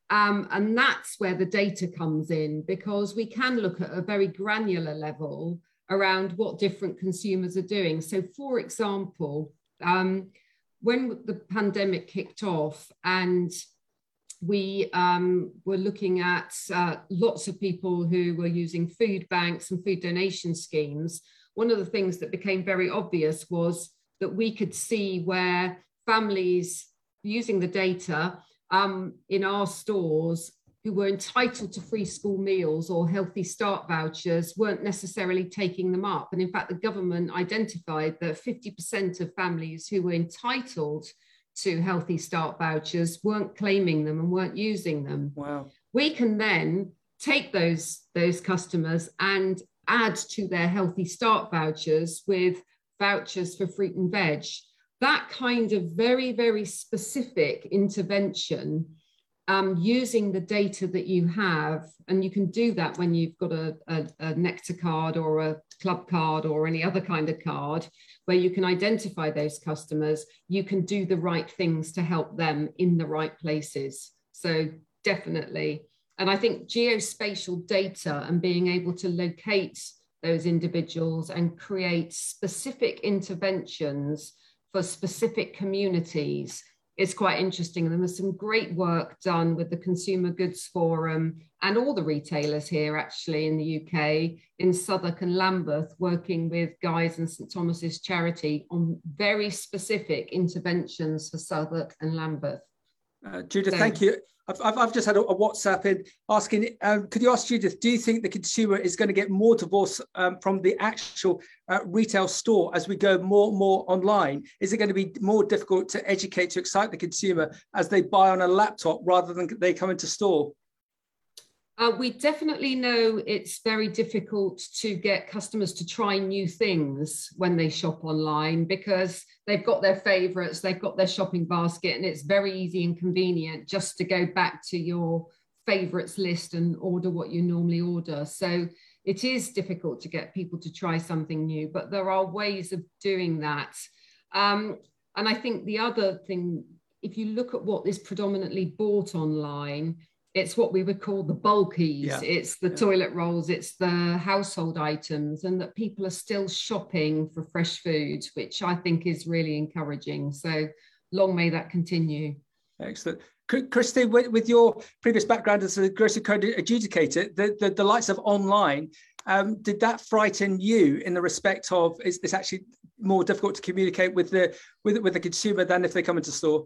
Um, and that's where the data comes in because we can look at a very granular level around what different consumers are doing. So, for example, um, when the pandemic kicked off and we um, were looking at uh, lots of people who were using food banks and food donation schemes. One of the things that became very obvious was that we could see where families using the data um, in our stores who were entitled to free school meals or healthy start vouchers weren't necessarily taking them up. And in fact, the government identified that 50% of families who were entitled to Healthy Start vouchers weren't claiming them and weren't using them. Wow. We can then take those, those customers and add to their Healthy Start vouchers with vouchers for fruit and veg. That kind of very, very specific intervention um, using the data that you have, and you can do that when you've got a, a, a Nectar card or a Clubcard or any other kind of card, where you can identify those customers, you can do the right things to help them in the right places. So, definitely. And I think geospatial data and being able to locate those individuals and create specific interventions for specific communities is quite interesting. And there was some great work done with the Consumer Goods Forum and all the retailers here, actually, in the UK, in Southwark and Lambeth, working with Guy's and St Thomas's Charity on very specific interventions for Southwark and Lambeth. Uh, Judith, so, thank you. I've, I've, just had a, a WhatsApp in asking, um, could you ask Judith, do you think the consumer is going to get more divorce um, from the actual uh, retail store as we go more and more online? Is it going to be more difficult to educate, to excite the consumer as they buy on a laptop rather than they come into store? Uh, we definitely know it's very difficult to get customers to try new things when they shop online because they've got their favorites, they've got their shopping basket, and it's very easy and convenient just to go back to your favorites list and order what you normally order. So it is difficult to get people to try something new, but there are ways of doing that. Um, and I think the other thing, if you look at what is predominantly bought online, it's what we would call the bulkies yeah. it's the yeah. toilet rolls it's the household items and that people are still shopping for fresh food which i think is really encouraging so long may that continue excellent Christy, with, with your previous background as a grocery code adjudicator, the, the, the likes of online, um, did that frighten you in the respect of is this actually more difficult to communicate with the with, with the consumer than if they come into store?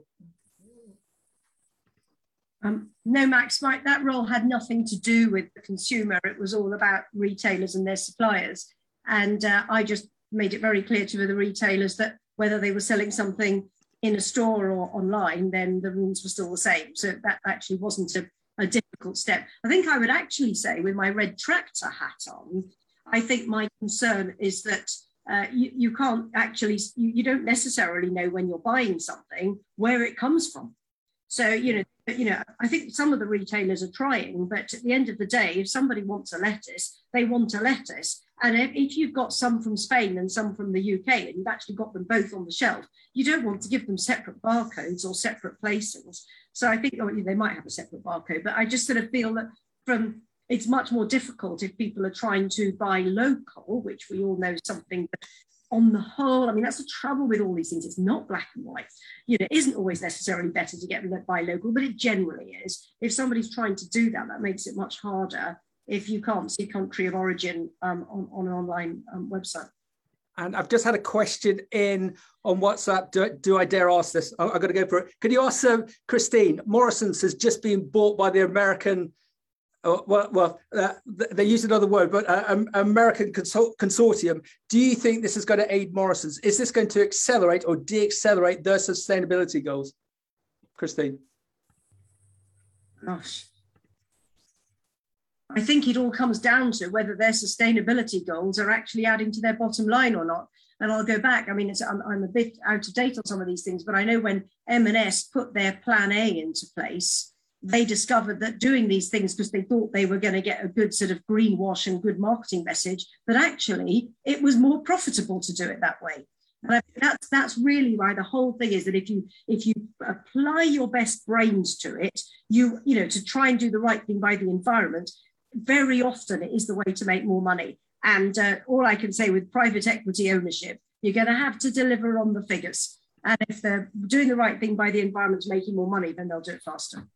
Um, no, Max, right, that role had nothing to do with the consumer. It was all about retailers and their suppliers. And uh, I just made it very clear to the retailers that whether they were selling something in a store or online, then the rules were still the same. So that actually wasn't a, a difficult step. I think I would actually say, with my red tractor hat on, I think my concern is that uh, you, you can't actually, you, you don't necessarily know when you're buying something where it comes from. So, you know, you know, I think some of the retailers are trying, but at the end of the day, if somebody wants a lettuce, they want a lettuce. And if, if you've got some from Spain and some from the UK, and you've actually got them both on the shelf, you don't want to give them separate barcodes or separate placings. So I think oh, they might have a separate barcode, but I just sort of feel that from it's much more difficult if people are trying to buy local, which we all know something that on the whole, I mean, that's the trouble with all these things. It's not black and white. You know, it isn't always necessarily better to get by local, but it generally is. If somebody's trying to do that, that makes it much harder if you can't see country of origin um, on, on an online um, website. And I've just had a question in on WhatsApp. Do, do I dare ask this? I, have got to go for it. Could you ask uh, Christine? Morrison's has just been bought by the American well, well uh, they use another word, but uh, American Consort- Consortium. Do you think this is going to aid Morrison's? Is this going to accelerate or de-accelerate their sustainability goals? Christine. Gosh. I think it all comes down to whether their sustainability goals are actually adding to their bottom line or not. And I'll go back. I mean, I'm, I'm, a bit out of date on some of these things, but I know when M&S put their Plan A into place, they discovered that doing these things because they thought they were going to get a good sort of greenwash and good marketing message, but actually it was more profitable to do it that way. And I think that's that's really why the whole thing is that if you if you apply your best brains to it, you you know to try and do the right thing by the environment, very often it is the way to make more money. And uh, all I can say with private equity ownership, you're going to have to deliver on the figures. And if they're doing the right thing by the environment, making more money, then they'll do it faster.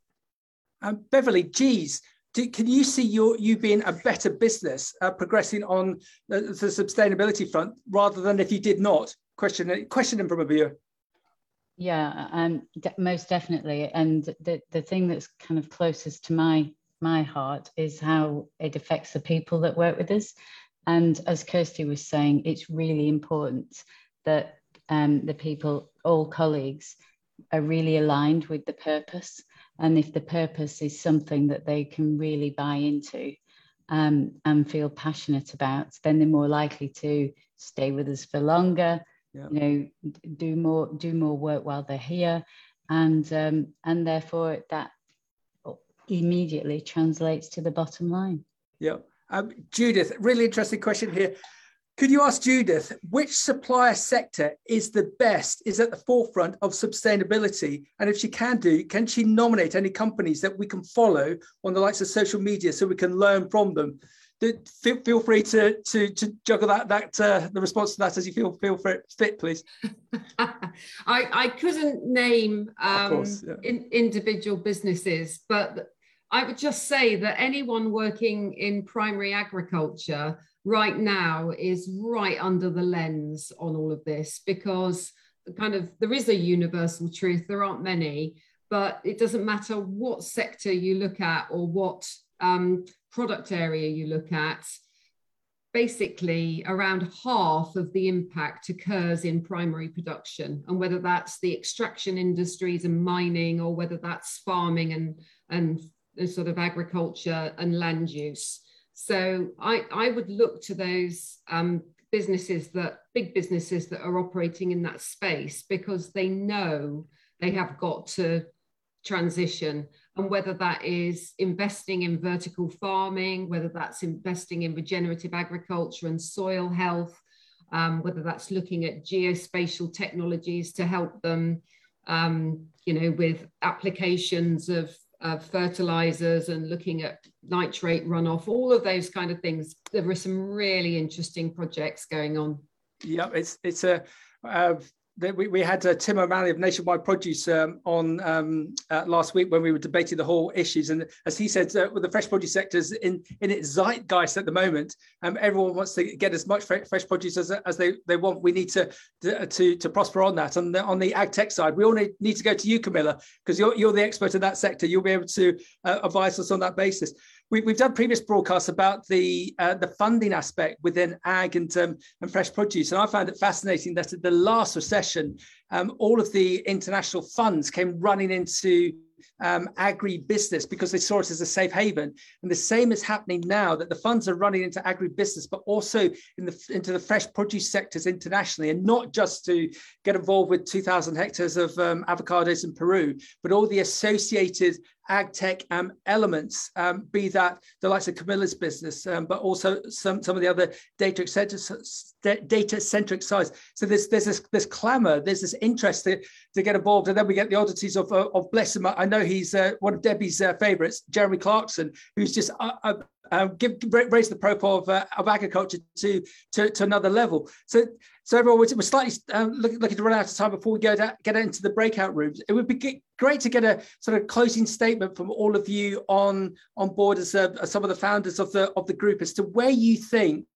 Um, Beverly, G's, do, can you see your, you being a better business uh, progressing on the, the, sustainability front rather than if you did not? Question, question from a viewer. Yeah, um, most definitely. And the, the thing that's kind of closest to my my heart is how it affects the people that work with us. And as Kirsty was saying, it's really important that um, the people, all colleagues, are really aligned with the purpose. And if the purpose is something that they can really buy into um, and feel passionate about, then they're more likely to stay with us for longer. Yeah. You know, do more do more work while they're here, and um, and therefore that immediately translates to the bottom line. Yeah. Um, Judith, really interesting question here. Could you ask Judith which supplier sector is the best, is at the forefront of sustainability? And if she can do, can she nominate any companies that we can follow on the likes of social media so we can learn from them? Feel, free to, to, to juggle that, that uh, the response to that as you feel, feel fit, please. [laughs] I, I couldn't name um, course, yeah. in, individual businesses, but I would just say that anyone working in primary agriculture right now is right under the lens on all of this because kind of there is a universal truth there aren't many but it doesn't matter what sector you look at or what um, product area you look at basically around half of the impact occurs in primary production and whether that's the extraction industries and mining or whether that's farming and and sort of agriculture and land use. So I, I would look to those um, businesses that big businesses that are operating in that space because they know they have got to transition. And whether that is investing in vertical farming whether that's investing in regenerative agriculture and soil health um, whether that's looking at geospatial technologies to help them um, you know with applications of uh, fertilizers and looking at nitrate runoff, all of those kind of things. There are some really interesting projects going on. Yeah, it's it's a uh, we, we had uh, Tim O'Malley of Nationwide Produce um, on um, uh, last week when we were debating the whole issues. And as he said, uh, with the fresh produce sectors in, in its zeitgeist at the moment, um, everyone wants to get as much fresh produce as, as they, they want. We need to, to, to, to prosper on that. And on the ag tech side, we all need, need to go to you, Camilla, because you're, you're the expert in that sector. You'll be able to uh, advise us on that basis we, have done previous broadcasts about the uh, the funding aspect within ag and um, and fresh produce, and I found it fascinating that at the last recession, um, all of the international funds came running into um, agri-business because they saw it as a safe haven. And the same is happening now that the funds are running into agri-business, but also in the, into the fresh produce sectors internationally, and not just to get involved with 2,000 hectares of um, avocados in Peru, but all the associated ag tech um, elements, um, be that the likes of Camilla's business, um, but also some, some of the other data centric, data centric sides. So there's there's this, this clamor, there's this interest to, to get involved, and then we get the oddities of uh, of bless him. I know he's uh, one of Debbie's uh, favourites, Jeremy Clarkson, who's just uh, uh, uh give raise the profile of, uh, of agriculture to, to, to another level. So so everyone, we're, slightly um, looking, looking to run out of time before we go to, get into the breakout rooms. It would be great to get a sort of closing statement from all of you on on board as, as some of the founders of the of the group as to where you think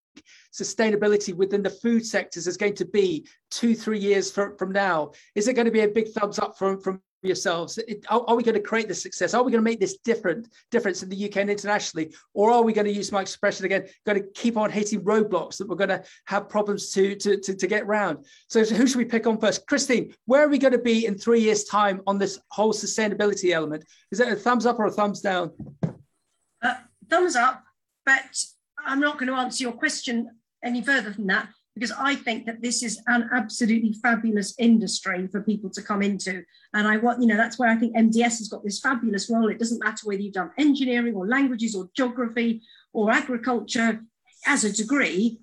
sustainability within the food sectors is going to be two, three years from, from now? Is it going to be a big thumbs up from, from yourselves? It, are, are, we going to create this success? Are we going to make this different difference in the UK and internationally, or are we going to use my expression again? Going to keep on hitting roadblocks that we're going to have problems to to to, to get round. So, who should we pick on first? Christine, where are we going to be in three years' time on this whole sustainability element? Is that a thumbs up or a thumbs down? Uh, thumbs up, but I'm not going to answer your question any further than that because I think that this is an absolutely fabulous industry for people to come into. And I want, you know, that's where I think MDS has got this fabulous role. It doesn't matter whether you've done engineering or languages or geography or agriculture as a degree,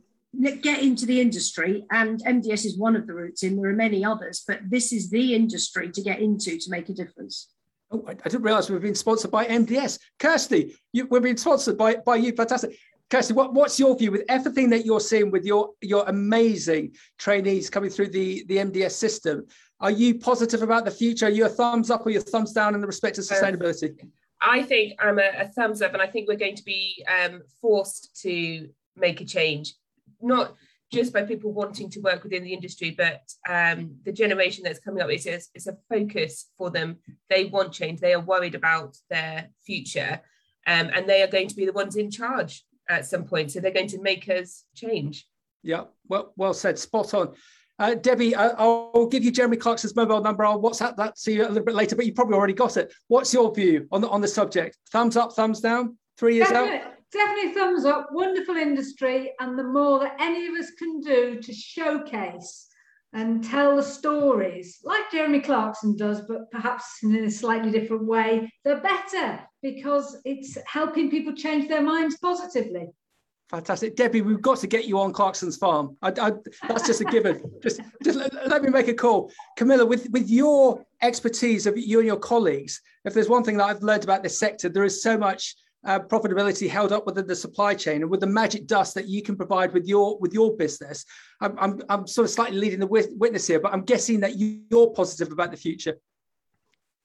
get into the industry. And MDS is one of the routes in, there are many others, but this is the industry to get into to make a difference. Oh, I, didn't realize we've been sponsored by MDS. Kirsty, we've been sponsored by, by you. Fantastic. Kirsty, what, what's your view with everything that you're seeing with your, your amazing trainees coming through the, the MDS system? Are you positive about the future? Are you a thumbs up or your thumbs down in the respect of sustainability? I think I'm a, a thumbs up, and I think we're going to be um, forced to make a change, not just by people wanting to work within the industry, but um, the generation that's coming up is a, it's a focus for them. They want change. They are worried about their future, um, and they are going to be the ones in charge at some point. So they're going to make us change. Yeah, well, well said. Spot on. Uh, Debbie, uh, I'll give you Jeremy Clarkson's mobile number. I'll WhatsApp that to you a little bit later, but you probably already got it. What's your view on the, on the subject? Thumbs up, thumbs down? Three years definitely, out? Definitely thumbs up. Wonderful industry. And the more that any of us can do to showcase and tell the stories like Jeremy Clarkson does, but perhaps in a slightly different way, the better because it's helping people change their minds positively. Fantastic, Debbie. We've got to get you on Clarkson's farm. I, I, that's just a given. [laughs] just, just let, let, me make a call, Camilla. With with your expertise of you and your colleagues, if there's one thing that I've learned about this sector, there is so much uh, profitability held up within the supply chain and with the magic dust that you can provide with your with your business. I'm, I'm, I'm sort of slightly leading the witness here but i'm guessing that you, you're positive about the future.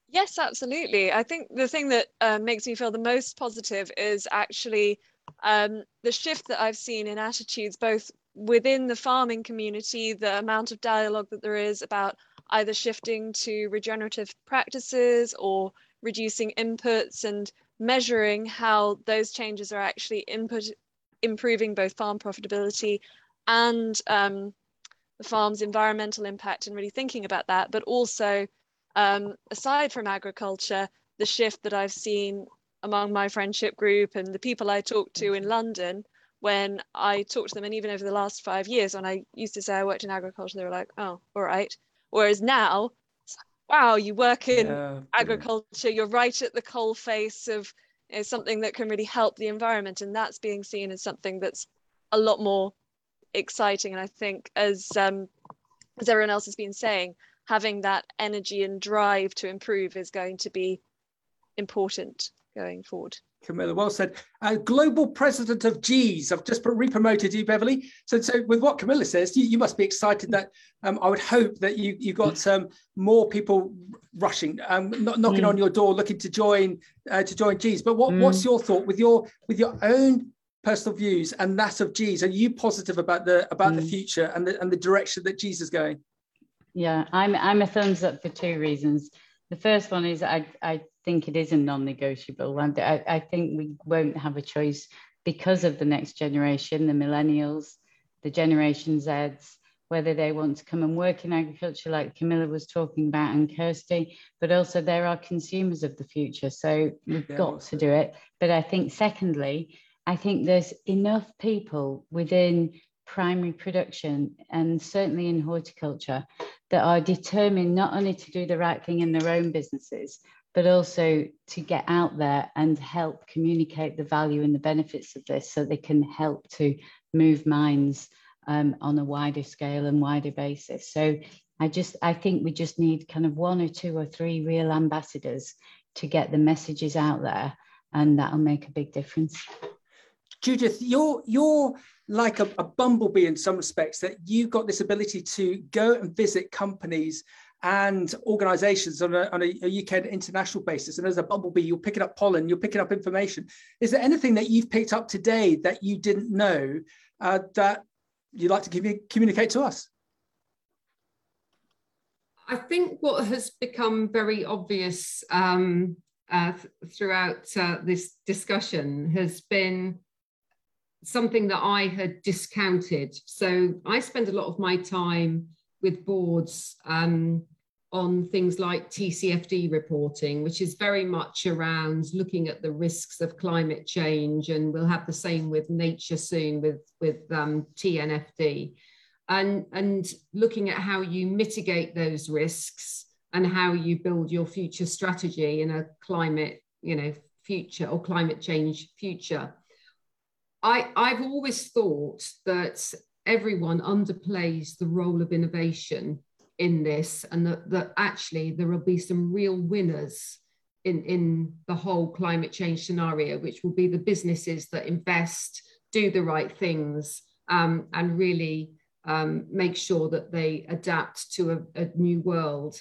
Yes absolutely. I think the thing that uh, makes me feel the most positive is actually um, the shift that i've seen in attitudes both within the farming community the amount of dialogue that there is about either shifting to regenerative practices or reducing inputs and measuring how those changes are actually input, improving both farm profitability and um, the farm's environmental impact and really thinking about that. But also, um, aside from agriculture, the shift that I've seen among my friendship group and the people I talk to in London when I talk to them, and even over the last five years, when I used to say I worked in agriculture, they were like, oh, all right. Whereas now wow, you work in yeah, agriculture, you're right at the coal face of you know, something that can really help the environment. And that's being seen as something that's a lot more exciting. And I think as um, as everyone else has been saying, having that energy and drive to improve is going to be important going forward. Camilla, well said. Uh, global president of G's. I've just re-promoted you, Beverly. So, so with what Camilla says, you, you must be excited that um, I would hope that you you got um, more people rushing, um, not knocking mm. on your door, looking to join uh, to join G's. But what, mm. what's your thought with your with your own personal views and that of G's? Are you positive about the about mm. the future and the and the direction that G's is going? Yeah, I'm I'm a thumbs up for two reasons. The first one is I I think it is a non-negotiable, and I, I think we won't have a choice because of the next generation, the millennials, the Generation Zs, whether they want to come and work in agriculture, like Camilla was talking about, and Kirsty, but also there are consumers of the future. So we've yeah, got to do it. But I think, secondly, I think there's enough people within primary production and certainly in horticulture that are determined not only to do the right thing in their own businesses, but also to get out there and help communicate the value and the benefits of this so they can help to move minds um, on a wider scale and wider basis. So I just I think we just need kind of one or two or three real ambassadors to get the messages out there and that'll make a big difference. Judith, you're you're like a, a bumblebee in some respects that you've got this ability to go and visit companies and organizations on a, on a, UK international basis. And as a bumblebee, you're picking up pollen, you're picking up information. Is there anything that you've picked up today that you didn't know uh, that you'd like to communicate to us? I think what has become very obvious um, uh, th throughout uh, this discussion has been something that I had discounted. So I spend a lot of my time with boards um, on things like TCFD reporting, which is very much around looking at the risks of climate change. And we'll have the same with nature soon with, with um, TNFD. And, and looking at how you mitigate those risks and how you build your future strategy in a climate, you know, future or climate change future. I, I've always thought that everyone underplays the role of innovation in this and that, that actually there will be some real winners in, in the whole climate change scenario, which will be the businesses that invest, do the right things, um, and really um, make sure that they adapt to a, a new world.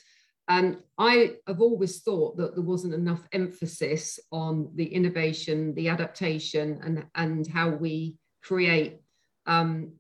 And I have always thought that there wasn't enough emphasis on the innovation, the adaptation, and, and how we create um,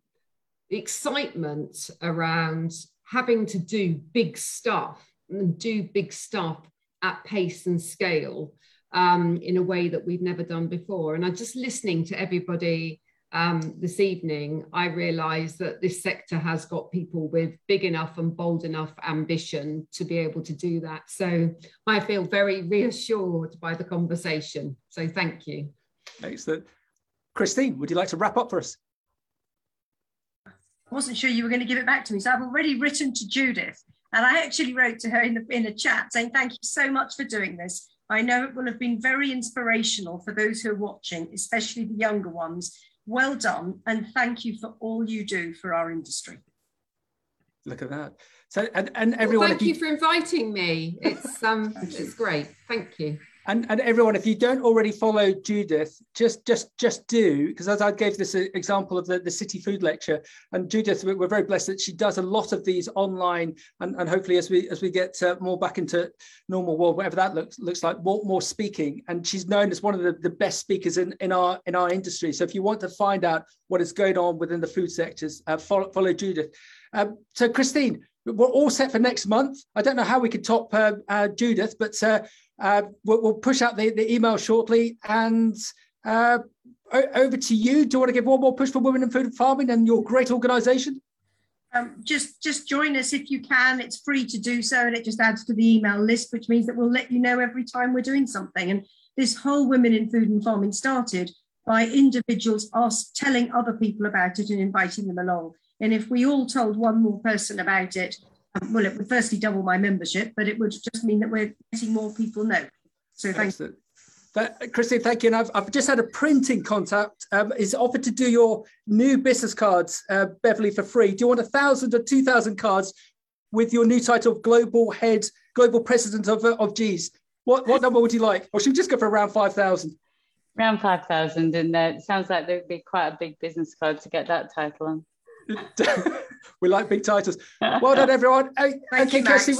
excitement around having to do big stuff and do big stuff at pace and scale um, in a way that we've never done before. And I'm just listening to everybody um, this evening, I realised that this sector has got people with big enough and bold enough ambition to be able to do that. So I feel very reassured by the conversation. So thank you. Excellent. Christine, would you like to wrap up for us? I wasn't sure you were going to give it back to me. So I've already written to Judith and I actually wrote to her in the, in the chat saying, thank you so much for doing this. I know it will have been very inspirational for those who are watching, especially the younger ones. Well done. And thank you for all you do for our industry. Look at that. So, and, and everyone. Well, thank you, you for inviting me. It's, um, it's great. Thank you and, and everyone, if you don't already follow Judith, just just just do because as I gave this example of the, the City Food Lecture, and Judith, we're very blessed that she does a lot of these online, and, and hopefully as we as we get uh, more back into normal world, whatever that looks looks like, more, more speaking, and she's known as one of the, the best speakers in, in our in our industry. So if you want to find out what is going on within the food sectors, uh, follow, follow Judith. Um, so Christine, we're all set for next month. I don't know how we could top uh, uh, Judith, but uh, we'll, we'll, push out the, the email shortly. And uh, over to you. Do you want to give one more push for women in food and farming and your great organisation? Um, just just join us if you can. It's free to do so, and it just adds to the email list, which means that we'll let you know every time we're doing something. And this whole Women in Food and Farming started by individuals ask, telling other people about it and inviting them along. And if we all told one more person about it, well, it would firstly double my membership, but it would just mean that we're letting more people know. So thank you. That, Christine, thank you. And I've, I've just had a printing contact. Um, is offered to do your new business cards, uh, Beverly, for free. Do you want a thousand or two thousand cards with your new title of global head, global president of uh, of G's? What what number would you like? Or should we just go for around five thousand? Around five thousand, and uh, it sounds like there would be quite a big business card to get that title on. [laughs] we like big titles. Well done, everyone. okay, Kirsty,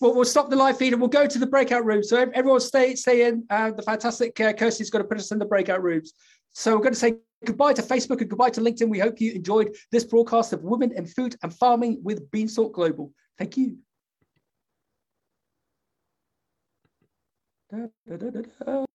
we'll, we'll, stop the live feed and we'll go to the breakout room. So everyone stay stay in. Uh, the fantastic uh, Kirsty's going to put us in the breakout rooms. So we're going to say goodbye to Facebook and goodbye to LinkedIn. We hope you enjoyed this broadcast of Women in Food and Farming with Beanstalk Global. Thank you. Da, da, da,